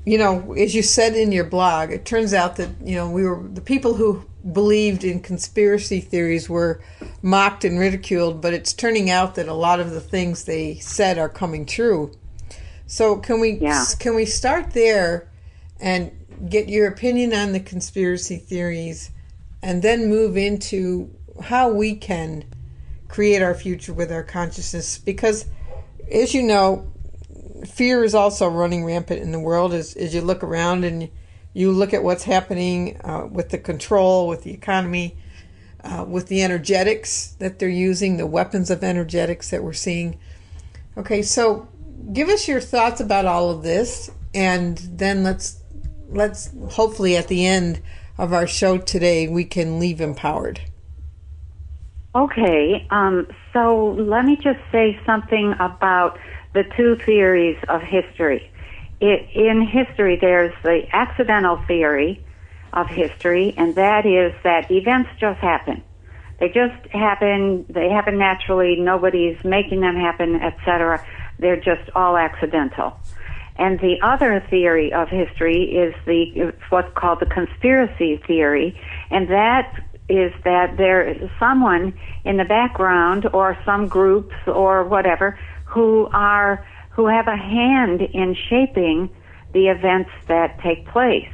you know, as you said in your blog, it turns out that you know we were the people who believed in conspiracy theories were mocked and ridiculed, but it's turning out that a lot of the things they said are coming true. So can we yeah. can we start there and get your opinion on the conspiracy theories and then move into how we can create our future with our consciousness because as you know fear is also running rampant in the world as, as you look around and you look at what's happening uh, with the control, with the economy, uh, with the energetics that they're using, the weapons of energetics that we're seeing. Okay, so give us your thoughts about all of this, and then let's let's hopefully at the end of our show today we can leave empowered. Okay, um, so let me just say something about the two theories of history it, in history, there's the accidental theory of history, and that is that events just happen. They just happen. They happen naturally. Nobody's making them happen, etc. They're just all accidental. And the other theory of history is the what's called the conspiracy theory, and that is that there is someone in the background or some groups or whatever who are who have a hand in shaping the events that take place.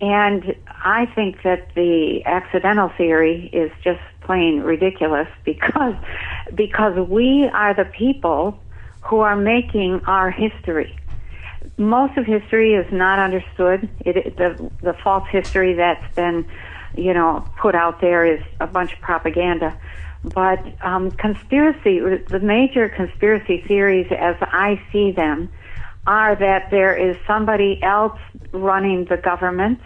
And I think that the accidental theory is just plain ridiculous because because we are the people who are making our history. Most of history is not understood. It, the the false history that's been, you know, put out there is a bunch of propaganda. But um, conspiracy, the major conspiracy theories, as I see them, are that there is somebody else running the government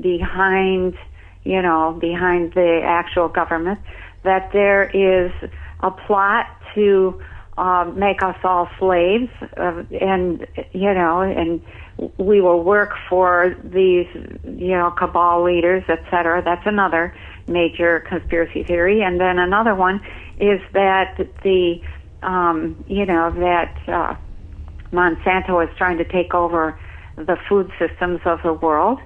behind, you know, behind the actual government, that there is a plot to uh, make us all slaves, uh, and you know, and we will work for these, you know, cabal leaders, etc. That's another major conspiracy theory, and then another one is that the, um, you know, that uh, Monsanto is trying to take over the food systems of the world,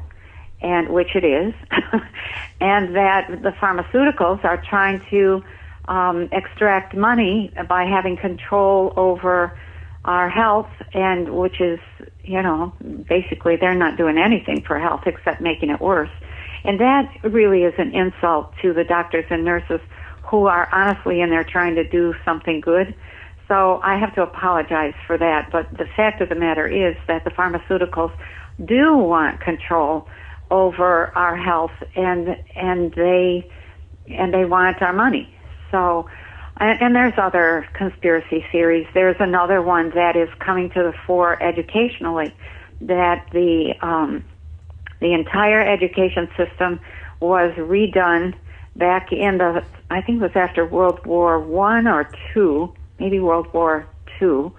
and which it is, and that the pharmaceuticals are trying to um, extract money by having control over our health, and which is, you know, basically they're not doing anything for health except making it worse. And that really is an insult to the doctors and nurses who are honestly in there trying to do something good. So I have to apologize for that. But the fact of the matter is that the pharmaceuticals do want control over our health and and they and they want our money. So and, and there's other conspiracy theories. There's another one that is coming to the fore educationally that the um, the entire education system was redone back in the I think it was after World War One or two, maybe World War Two,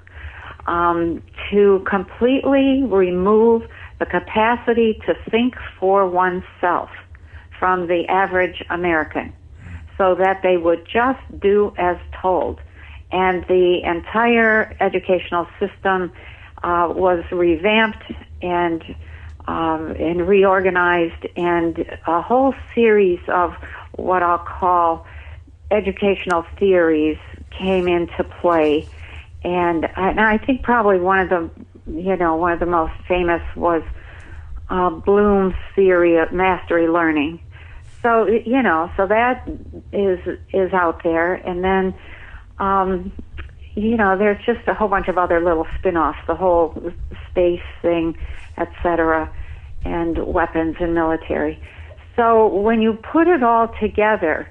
um, to completely remove the capacity to think for oneself from the average American so that they would just do as told. And the entire educational system uh, was revamped and um, and reorganized, and a whole series of what I'll call educational theories came into play. And, and I think probably one of the you know one of the most famous was uh, Bloom's theory of mastery learning. So you know, so that is is out there, and then um, you know, there's just a whole bunch of other little spin-offs, the whole space thing, etc., and weapons and military. So when you put it all together,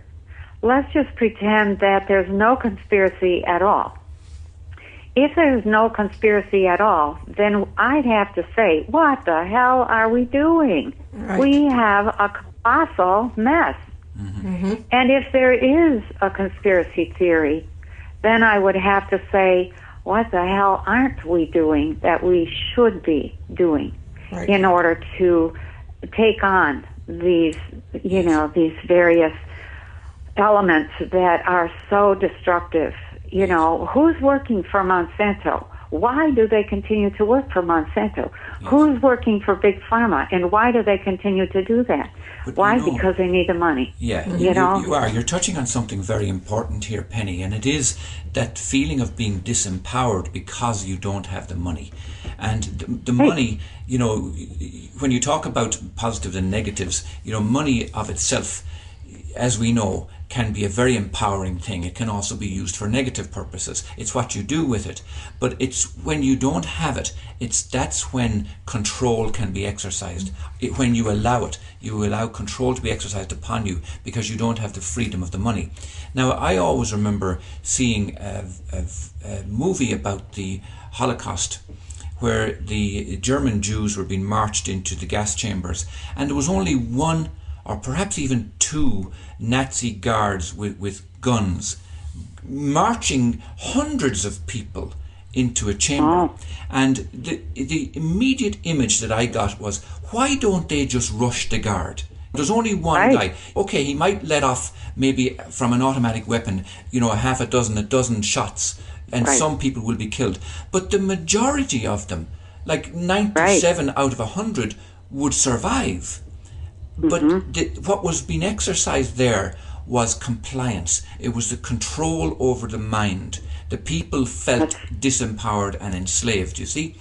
let's just pretend that there's no conspiracy at all. If there's no conspiracy at all, then I'd have to say, what the hell are we doing? Right. We have a colossal mess. Mm-hmm. And if there is a conspiracy theory, then I would have to say, what the hell aren't we doing that we should be doing right. in order to take on these, you know, these various elements that are so destructive. You know, who's working for Monsanto? Why do they continue to work for Monsanto? Yes. Who's working for Big Pharma? And why do they continue to do that? But why? Because they need the money. Yeah, you, you know? You are. You're touching on something very important here, Penny, and it is that feeling of being disempowered because you don't have the money. And the, the hey. money, you know, when you talk about positives and negatives, you know, money of itself, as we know, can be a very empowering thing. It can also be used for negative purposes. It's what you do with it. But it's when you don't have it, it's that's when control can be exercised. It, when you allow it, you allow control to be exercised upon you because you don't have the freedom of the money. Now, I always remember seeing a, a, a movie about the Holocaust where the German Jews were being marched into the gas chambers, and there was only one or perhaps even two Nazi guards with, with guns marching hundreds of people into a chamber. And the, the immediate image that I got was why don't they just rush the guard? There's only one right. guy. Okay, he might let off maybe from an automatic weapon, you know, a half a dozen, a dozen shots, and right. some people will be killed. But the majority of them, like 97 right. out of 100, would survive. But mm-hmm. the, what was being exercised there was compliance. It was the control over the mind. The people felt disempowered and enslaved, you see.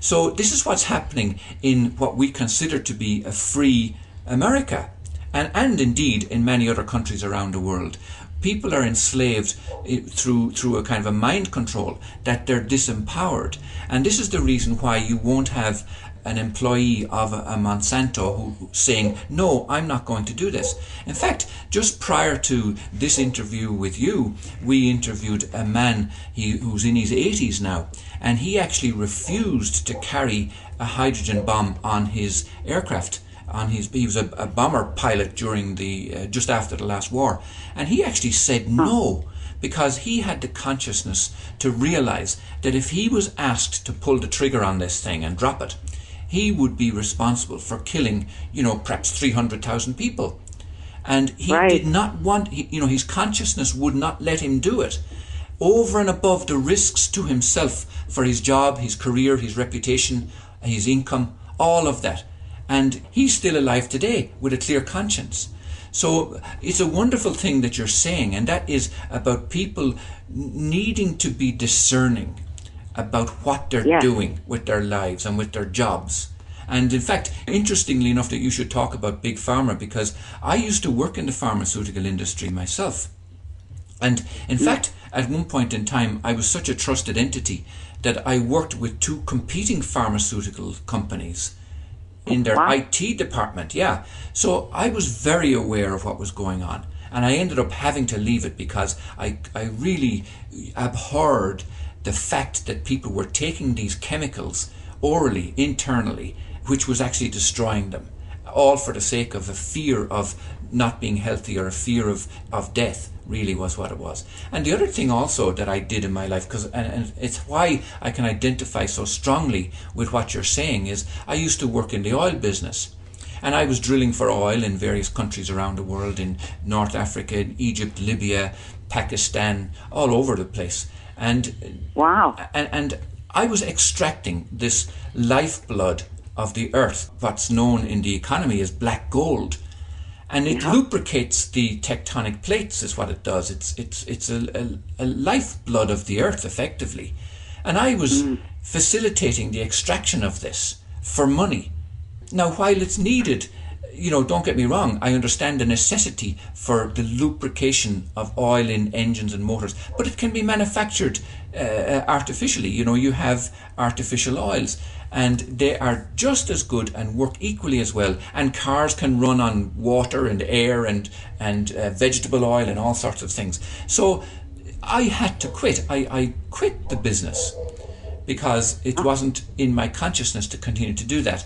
So this is what's happening in what we consider to be a free America. And, and indeed in many other countries around the world people are enslaved eh, through through a kind of a mind control that they're disempowered. And this is the reason why you won't have an employee of a, Monsanto who saying no I'm not going to do this. In fact just prior to this interview with you we interviewed a man he, who's in his 80s now and he actually refused to carry a hydrogen bomb on his aircraft on his he was a, a bomber pilot during the uh, just after the last war and he actually said no because he had the consciousness to realize that if he was asked to pull the trigger on this thing and drop it he would be responsible for killing you know perhaps 300,000 people and he Right. did not want he, you know his consciousness would not let him do it over and above the risks to himself for his job, his career, his reputation, his income, all of that. And he's still alive today with a clear conscience. So it's a wonderful thing that you're saying, and that is about people needing to be discerning about what they're Yes. doing with their lives and with their jobs. And in fact, interestingly enough, that you should talk about Big Pharma because I used to work in the pharmaceutical industry myself. And in mm. fact, at one point in time, I was such a trusted entity that I worked with two competing pharmaceutical companies in their Wow. IT department. Yeah. So I was very aware of what was going on. And I ended up having to leave it because I, I really abhorred the fact that people were taking these chemicals orally, internally, which was actually destroying them, all for the sake of a fear of not being healthy or a fear of, of death really was what it was. And the other thing also that I did in my life, because and, and it's why I can identify so strongly with what you're saying, is I used to work in the oil business. And I was drilling for oil in various countries around the world, in North Africa, in Egypt, Libya, Pakistan, all over the place. And Wow. and, and I was extracting this lifeblood of the earth, what's known in the economy as black gold. And it lubricates the tectonic plates, is what it does. It's it's it's a, a, a lifeblood of the earth, effectively. And I was facilitating the extraction of this for money. Now, while it's needed, you know, don't get me wrong, I understand the necessity for the lubrication of oil in engines and motors, but it can be manufactured uh, artificially. You know, you have artificial oils, and they are just as good and work equally as well. And cars can run on water and air and and uh, vegetable oil and all sorts of things. So I had to quit. I, I quit the business because it wasn't in my consciousness to continue to do that.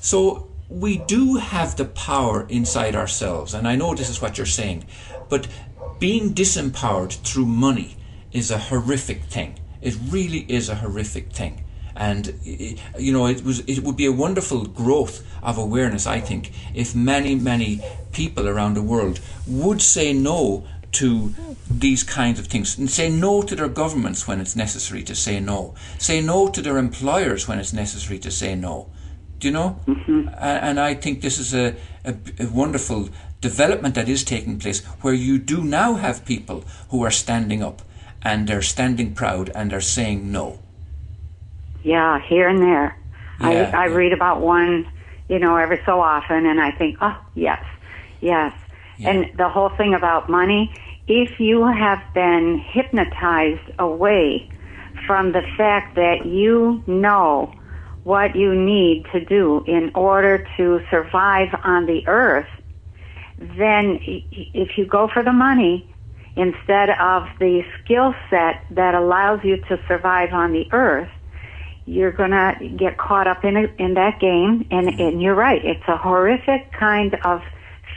So we do have the power inside ourselves, and I know this is what you're saying, but being disempowered through money is a horrific thing. It really is a horrific thing. And you know, it was it would be a wonderful growth of awareness, I think, if many many people around the world would say no to these kinds of things and say no to their governments when it's necessary to say no. Say no to their employers when it's necessary to say no. Do you know? Mm-hmm. And I think this is a, a, a wonderful development that is taking place where you do now have people who are standing up and they're standing proud and they're saying no. Yeah, here and there. Yeah, I, I read about one, you know, every so often, and I think, oh, yes, yes. And the whole thing about money, if you have been hypnotized away from the fact that you know what you need to do in order to survive on the earth, then if you go for the money instead of the skill set that allows you to survive on the earth, you're going to get caught up in it, in that game and mm-hmm. and you're right. It's a horrific kind of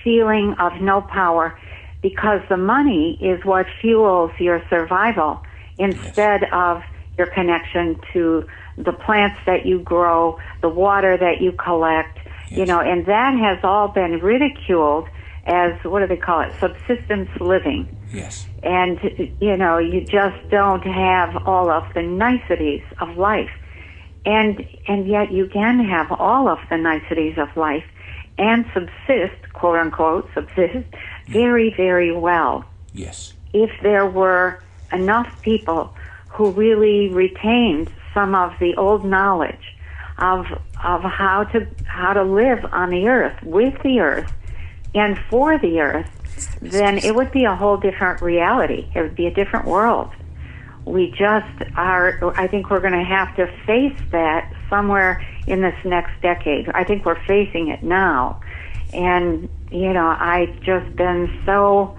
feeling of no power because the money is what fuels your survival instead of your connection to the plants that you grow the water that you collect you know and that has all been ridiculed as what do they call it subsistence living. Yes. and you know you just don't have all of the niceties of life and and yet you can have all of the niceties of life and subsist, quote unquote, subsist very, very well. Yes. if there were enough people who really retained some of the old knowledge of of how to how to live on the earth with the earth and for the earth then it would be a whole different reality. It would be a different world we just are i think we're going to have to face that somewhere in this next decade i think we're facing it now and you know i've just been so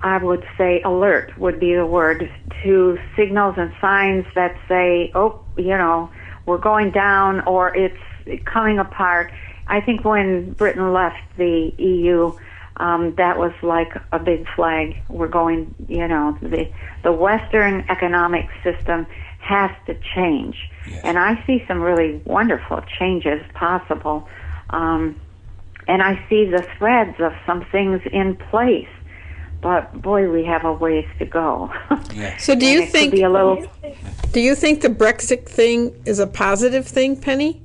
I would say alert would be the word to signals and signs that say, oh, you know, we're going down or it's coming apart. I think when Britain left the EU, um, that was like a big flag. We're going, you know, the the Western economic system has to change, Yes. and I see some really wonderful changes possible. Um, and I see the threads of some things in place. But boy, we have a ways to go. Yes. So do you And it could think be a little? do you think the Brexit thing is a positive thing, Penny?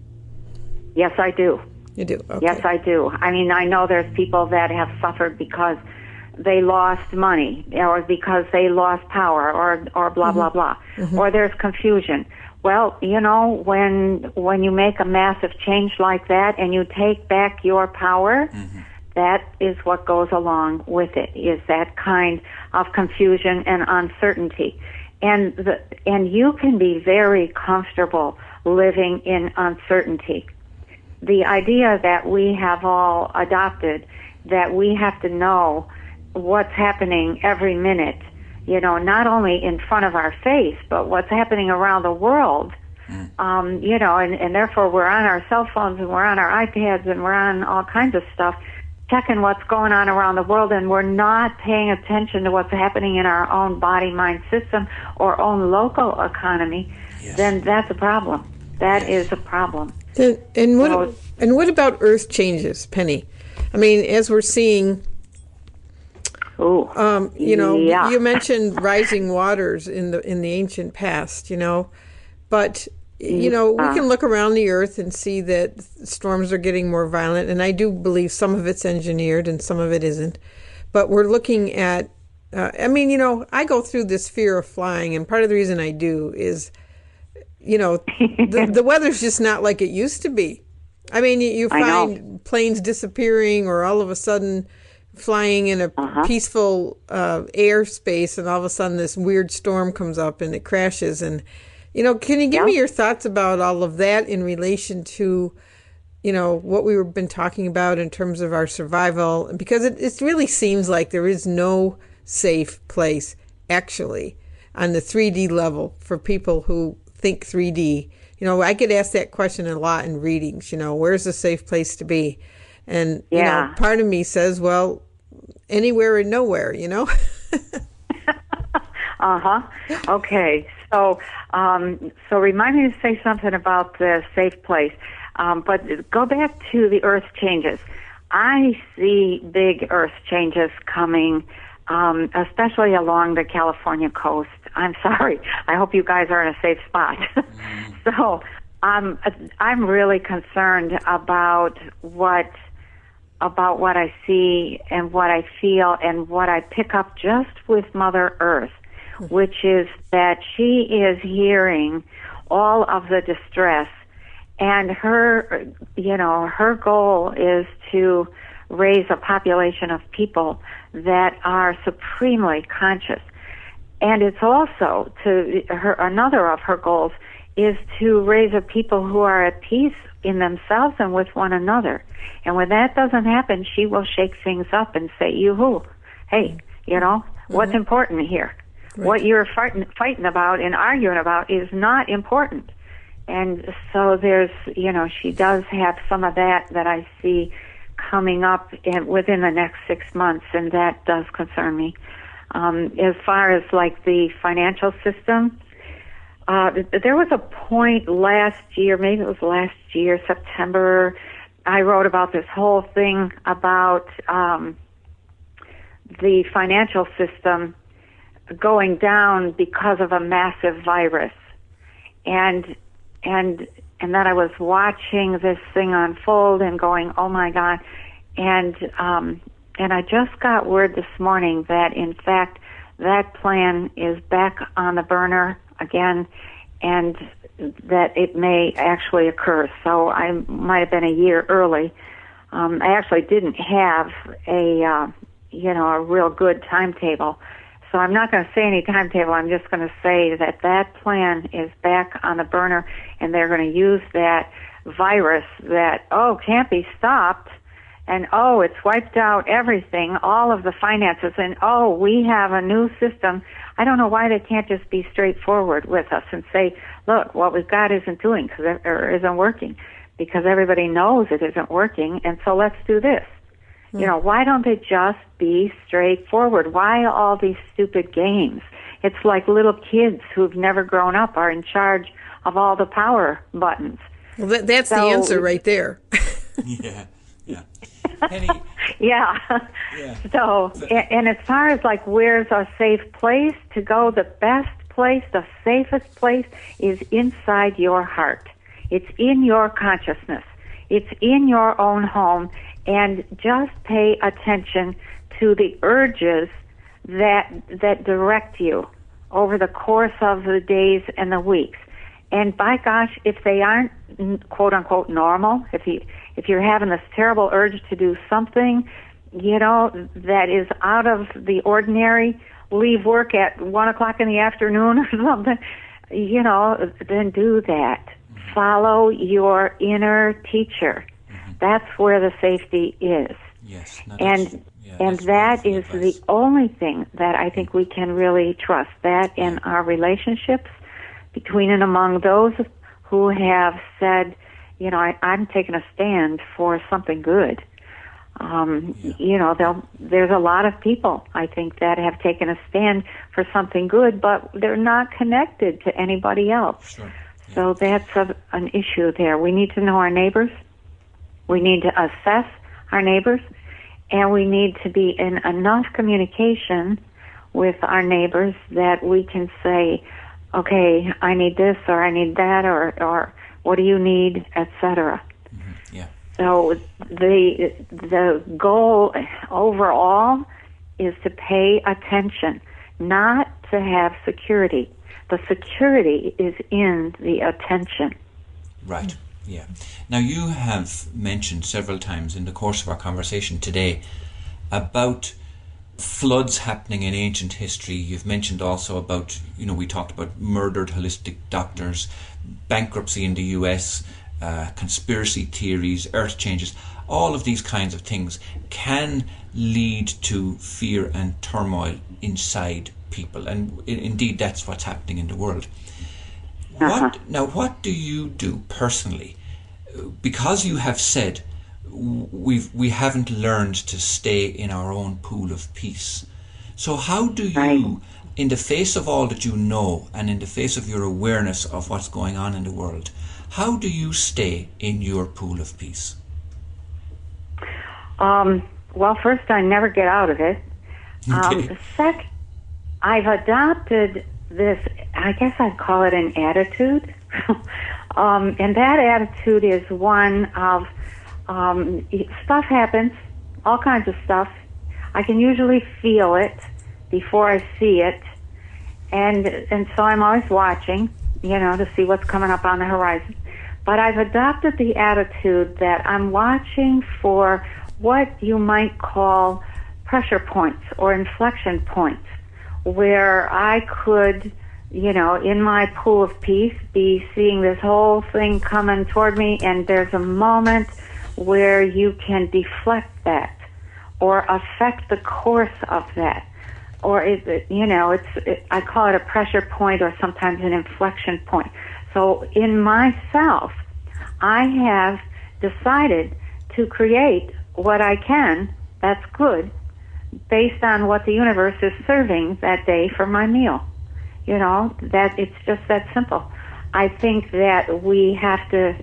Yes, I do. You do. Okay. Yes, I do. I mean, I know there's people that have suffered because they lost money or because they lost power or or blah blah mm-hmm. blah. Mm-hmm. Or there's confusion. Well, you know, when when you make a massive change like that and you take back your power, mm-hmm. that is what goes along with it. Is that kind of confusion and uncertainty. And the and you can be very comfortable living in uncertainty the idea that we have all adopted that we have to know what's happening every minute, you know, not only in front of our face, but what's happening around the world. Um, you know, and, and therefore we're on our cell phones and we're on our iPads and we're on all kinds of stuff, checking what's going on around the world, and we're not paying attention to what's happening in our own body mind system or own local economy, Yes. then that's a problem. That is Yes. a problem. And, and what So- and what about Earth changes, Penny? I mean, as we're seeing, Ooh. um, you know, Yeah. you mentioned rising waters in the in the ancient past, you know, but you know we can look around the Earth and see that storms are getting more violent, and I do believe some of it's engineered and some of it isn't. But we're looking at, uh, I mean, you know, I go through this fear of flying, and part of the reason I do is you know, the, the weather's just not like it used to be. I mean, you, you find planes disappearing or all of a sudden flying in a Uh-huh. peaceful uh, airspace, and all of a sudden this weird storm comes up and it crashes. And, you know, can you give me your thoughts about all of that in relation to, you know, what we've been talking about in terms of our survival? Because it, it really seems like there is no safe place, actually, on the 3D level for people who think 3D. You know, I get asked that question a lot in readings, you know, where's a safe place to be? And, you know, Yeah. part of me says, well, anywhere and nowhere, you know? Uh huh. Okay. So, um, so remind me to say something about the safe place. Um, but go back to the Earth changes. I see big Earth changes coming, um, especially along the California coast. I'm sorry. I hope you guys are in a safe spot. so, um, I'm really concerned about what about what I see and what I feel and what I pick up just with Mother Earth, which is that she is hearing all of the distress and her, you know, her goal is to raise a population of people that are supremely conscious. And it's also to her, another of her goals is to raise a people who are at peace in themselves and with one another. And when that doesn't happen, she will shake things up and say, "You who? Hey, you know what's mm-hmm. important here? What you're fighting, fighting about and arguing about is not important." And so there's, you know, she does have some of that that I see coming up in, within the next six months, and that does concern me. Um, as far as like the financial system, uh, there was a point last year, maybe it was last year, September. I wrote about this whole thing about um, the financial system going down because of a massive virus, and and and that I was watching this thing unfold and going, "Oh my God!" And um, and I just got word this morning that in fact that plan is back on the burner again, and that it may actually occur. So I might have been a year early. Um, I actually didn't have a uh, you know a real good timetable. So I'm not going to say any timetable. I'm just going to say that that plan is back on the burner, and they're going to use that virus that oh can't be stopped and oh, it's wiped out everything, all of the finances, and oh, we have a new system. I don't know why they can't just be straightforward with us and say, look, what we've got isn't doing cause or isn't working because everybody knows it isn't working, and so let's do this. Mm. You know, why don't they just be straightforward? Why all these stupid games? It's like little kids who've never grown up are in charge of all the power buttons. Well, that, that's so, the answer right there. yeah, yeah. Penny. yeah. yeah. So, and, and as far as like where's a safe place to go, the best place, the safest place is inside your heart. It's in your consciousness. It's in your own home. And just pay attention to the urges that, that direct you over the course of the days and the weeks. And by gosh, if they aren't quote unquote normal, if you if you're having this terrible urge to do something, you know, that is out of the ordinary, leave work at one o'clock in the afternoon or something, you know, then do that. Follow your inner teacher. Mm-hmm. That's where the safety is. Yes. and yeah, and that is advice. the only thing that I think we can really trust. That in our relationships between and among those who have said, you know, I, I'm taking a stand for something good. Um, yeah. You know, there's a lot of people I think that have taken a stand for something good, but they're not connected to anybody else. Sure. Yeah. So that's a, an issue there. We need to know our neighbors. We need to assess our neighbors, and we need to be in enough communication with our neighbors that we can say, okay, I need this or I need that or or what do you need, etc. Mm-hmm. Yeah. So the the goal overall is to pay attention, not to have security. The security is in the attention. Right. Yeah. Now you have mentioned several times in the course of our conversation today about floods happening in ancient history. You've mentioned also about, you know, we talked about murdered holistic doctors, bankruptcy in the US, uh, conspiracy theories, earth changes. All of these kinds of things can lead to fear and turmoil inside people, and indeed that's what's happening in the world. Uh-huh. What now? What do you do personally? Because you have said we've we haven't learned to stay in our own pool of peace. So how do you, right. In the face of all that you know, and in the face of your awareness of what's going on in the world, how do you stay in your pool of peace? Um, well, first, I never get out of it. Okay. Um, second, I've adopted this. I guess I'd call it an attitude, um, and that attitude is one of um, stuff happens, all kinds of stuff. I can usually feel it before I see it, and and so I'm always watching, you know, to see what's coming up on the horizon. But I've adopted the attitude that I'm watching for what you might call pressure points or inflection points, where I could you know, in my pool of peace, be seeing this whole thing coming toward me, and there's a moment where you can deflect that or affect the course of that. Or is it, you know, it's, it, I call it a pressure point or sometimes an inflection point. So in myself, I have decided to create what I can that's good based on what the universe is serving that day for my meal. You know, that it's just that simple. I think that we have to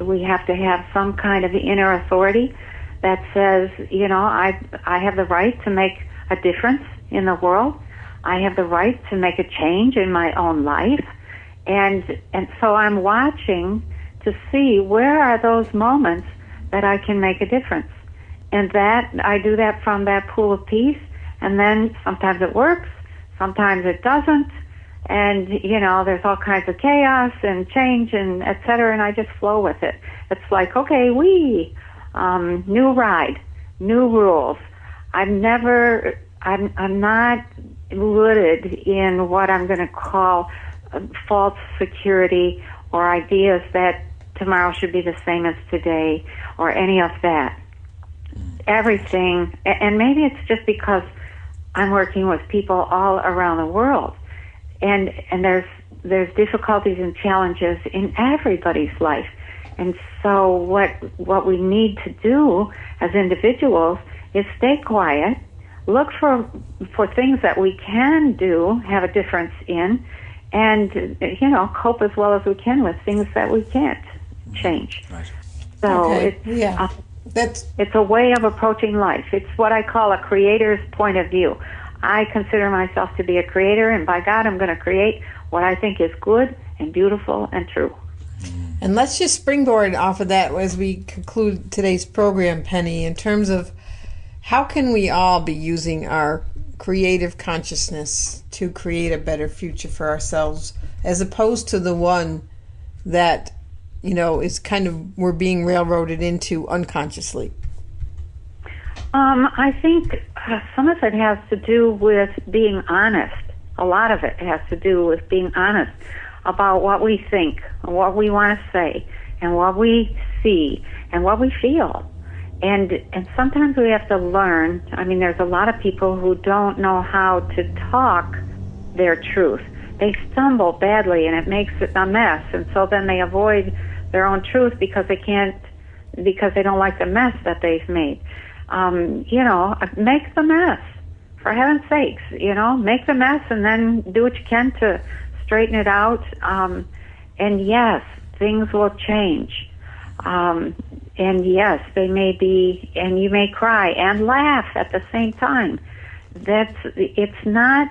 we have to have some kind of inner authority that says, you know, I I have the right to make a difference in the world. I have the right to make a change in my own life. And and so I'm watching to see where are those moments that I can make a difference. And that I do that from that pool of peace and then sometimes it works, sometimes it doesn't, and you know there's all kinds of chaos and change and et cetera, and I just flow with it. It's like okay, we um, new ride, new rules. I've never, I'm, I'm not rooted in what I'm going to call uh, false security or ideas that tomorrow should be the same as today or any of that. Everything, and maybe it's just because I'm working with people all around the world, and and there's there's difficulties and challenges in everybody's life, and so what what we need to do as individuals is stay quiet, look for for things that we can do, have a difference in, and you know cope as well as we can with things that we can't change. Right. So Okay, it's yeah. uh, That's it's a way of approaching life. It's what I call a creator's point of view. I consider myself to be a creator, and by God, I'm going to create what I think is good and beautiful and true. And let's just springboard off of that as we conclude today's program, Penny, in terms of how can we all be using our creative consciousness to create a better future for ourselves as opposed to the one that, you know, is kind of we're being railroaded into unconsciously. Um, I think uh, some of it has to do with being honest. A lot of it has to do with being honest about what we think, what we want to say, and what we see, and what we feel. And and sometimes we have to learn. I mean, there's a lot of people who don't know how to talk their truth. They stumble badly, and it makes it a mess. And so then they avoid their own truth because they can't, because they don't like the mess that they've made um, you know, make the mess. For heaven's sakes, you know, make the mess and then do what you can to straighten it out. Um, and yes, things will change. Um, and yes, they may be, and you may cry and laugh at the same time. That's, it's not,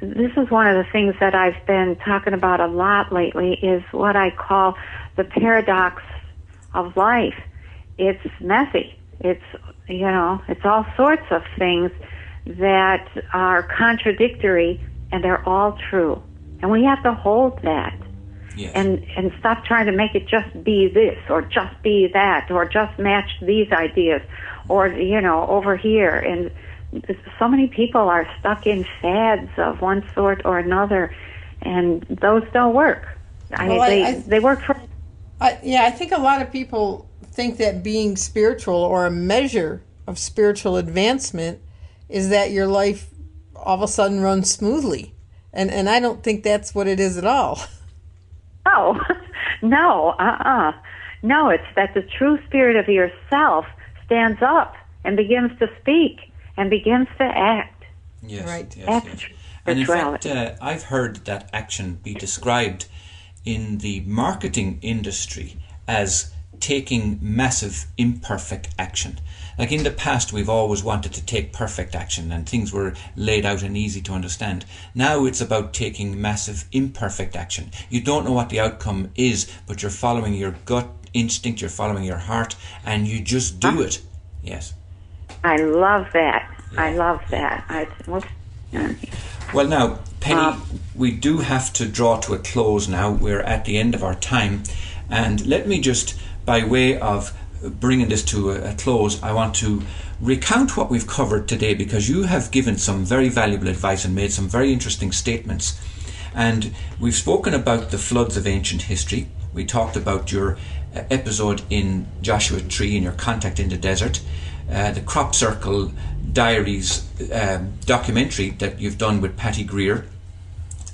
this is one of the things that I've been talking about a lot lately is what I call the paradox of life. It's messy. It's you know, it's all sorts of things that are contradictory and they're all true. And we have to hold that Yes. and and stop trying to make it just be this or just be that or just match these ideas or you know over here and so many people are stuck in fads of one sort or another and those don't work I, Well, I- they I- they work for I, yeah, I think a lot of people think that being spiritual or a measure of spiritual advancement is that your life all of a sudden runs smoothly. And and I don't think that's what it is at all. No, no, uh-uh. No, it's that the true spirit of yourself stands up and begins to speak and begins to act. Yes, Right. yes, That's yes. And in fact, uh, I've heard that action be described in the marketing industry as taking massive imperfect action. Like in the past, we've always wanted to take perfect action and things were laid out and easy to understand. Now it's about taking massive imperfect action. You don't know what the outcome is, but you're following your gut instinct, you're following your heart, and you just do ah. it. Yes. I love that. I love that. I. Well, now, Penny, uh, we do have to draw to a close now. We're at the end of our time. And let me just, by way of bringing this to a, a close, I want to recount what we've covered today because you have given some very valuable advice and made some very interesting statements. And we've spoken about the floods of ancient history. We talked about your uh, episode in Joshua Tree and your contact in the desert, uh, the Crop Circle Diaries um, documentary that you've done with Patty Greer.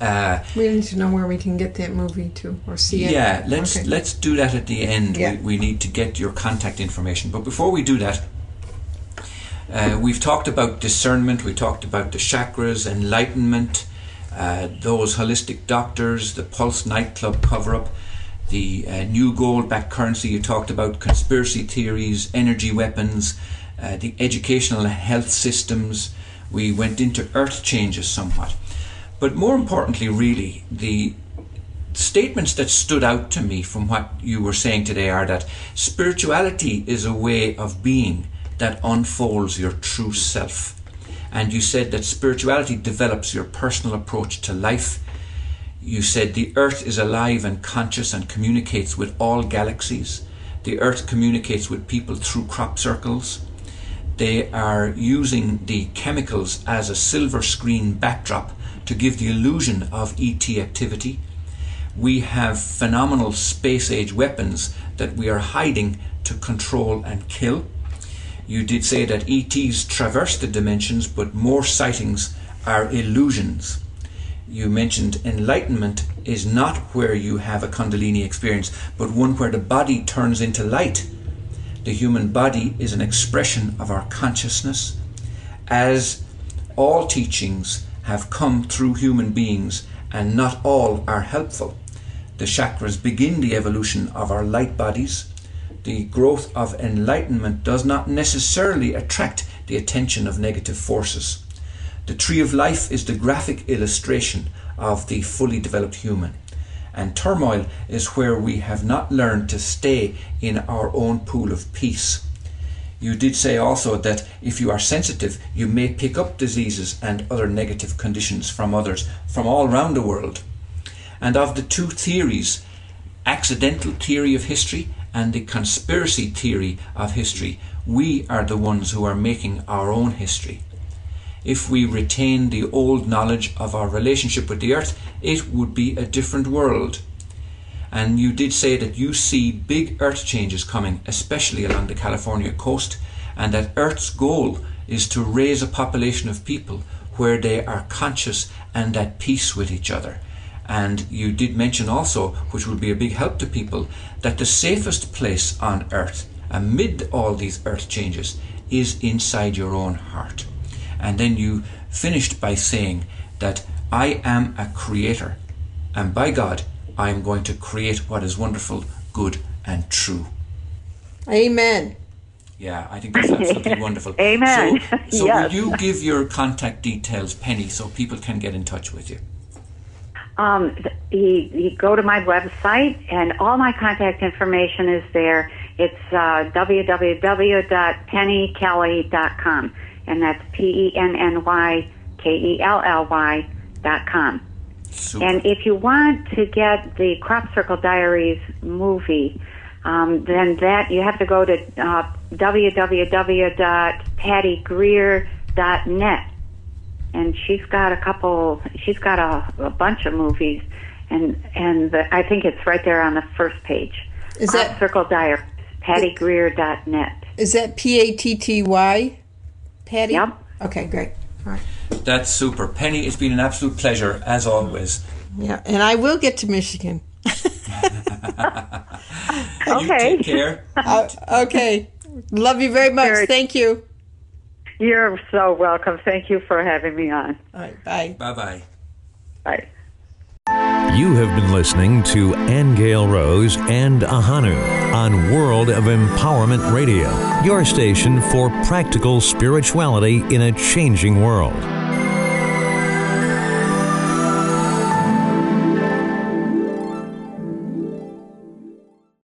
Uh, We need to know where we can get that movie to or see it. yeah, let's Okay. let's do that at the end. Yeah. We, we need to get your contact information. But before we do that, uh, we've talked about discernment. We talked about the chakras, enlightenment, uh, those holistic doctors, the Pulse nightclub cover up, the uh, new gold backed currency. You talked about conspiracy theories, energy weapons, uh, the educational and health systems. We went into earth changes somewhat. But more importantly, really, the statements that stood out to me from what you were saying today are that spirituality is a way of being that unfolds your true self. And you said that spirituality develops your personal approach to life. You said the earth is alive and conscious and communicates with all galaxies. The earth communicates with people through crop circles. They are using the chemicals as a silver screen backdrop to give the illusion of ET activity. We have phenomenal space age weapons that we are hiding to control and kill. You did say that ETs traverse the dimensions, but more sightings are illusions. You mentioned enlightenment is not where you have a Kundalini experience, but one where the body turns into light. The human body is an expression of our consciousness. As all teachings have come through human beings, and not all are helpful. The chakras begin the evolution of our light bodies. The growth of enlightenment does not necessarily attract the attention of negative forces. The tree of life is the graphic illustration of the fully developed human. And turmoil is where we have not learned to stay in our own pool of peace. You did say also that if you are sensitive, you may pick up diseases and other negative conditions from others from all around the world. And of the two theories, accidental theory of history and the conspiracy theory of history, we are the ones who are making our own history. If we retain the old knowledge of our relationship with the earth, it would be a different world. And you did say that you see big earth changes coming, especially along the California coast, and that Earth's goal is to raise a population of people where they are conscious and at peace with each other. And you did mention also, which would be a big help to people, that the safest place on earth, amid all these earth changes, is inside your own heart. And then you finished by saying that I am a creator, and by God, I am going to create what is wonderful, good, and true. Amen. Yeah, I think that's absolutely wonderful. Amen. So, so Yes. will you give your contact details, Penny, so people can get in touch with you? Um, th- you, you go to my website, and all my contact information is there. It's uh, www.pennykelly.com, and that's P E N N Y K E L L Y dot com. Super. And if you want to get the Crop Circle Diaries movie, um, then that you have to go to uh, www.pattygreer.net, and she's got a couple. She's got a, a bunch of movies, and and the, I think it's right there on the first page. Is Crop that- Circle Diaries? PattyGreer.net. Is that P A T T Y? Patty? Yep. Okay, great. All right. That's super. Penny, it's been an absolute pleasure, as always. Yeah, and I will get to Michigan. You Okay. take care. Uh, okay. Love you very much. Very- Thank you. You're so welcome. Thank you for having me on. All right. Bye. Bye bye. Bye. You have been listening to Aingeal Rose and Ahonu on World of Empowerment Radio, your station for practical spirituality in a changing world.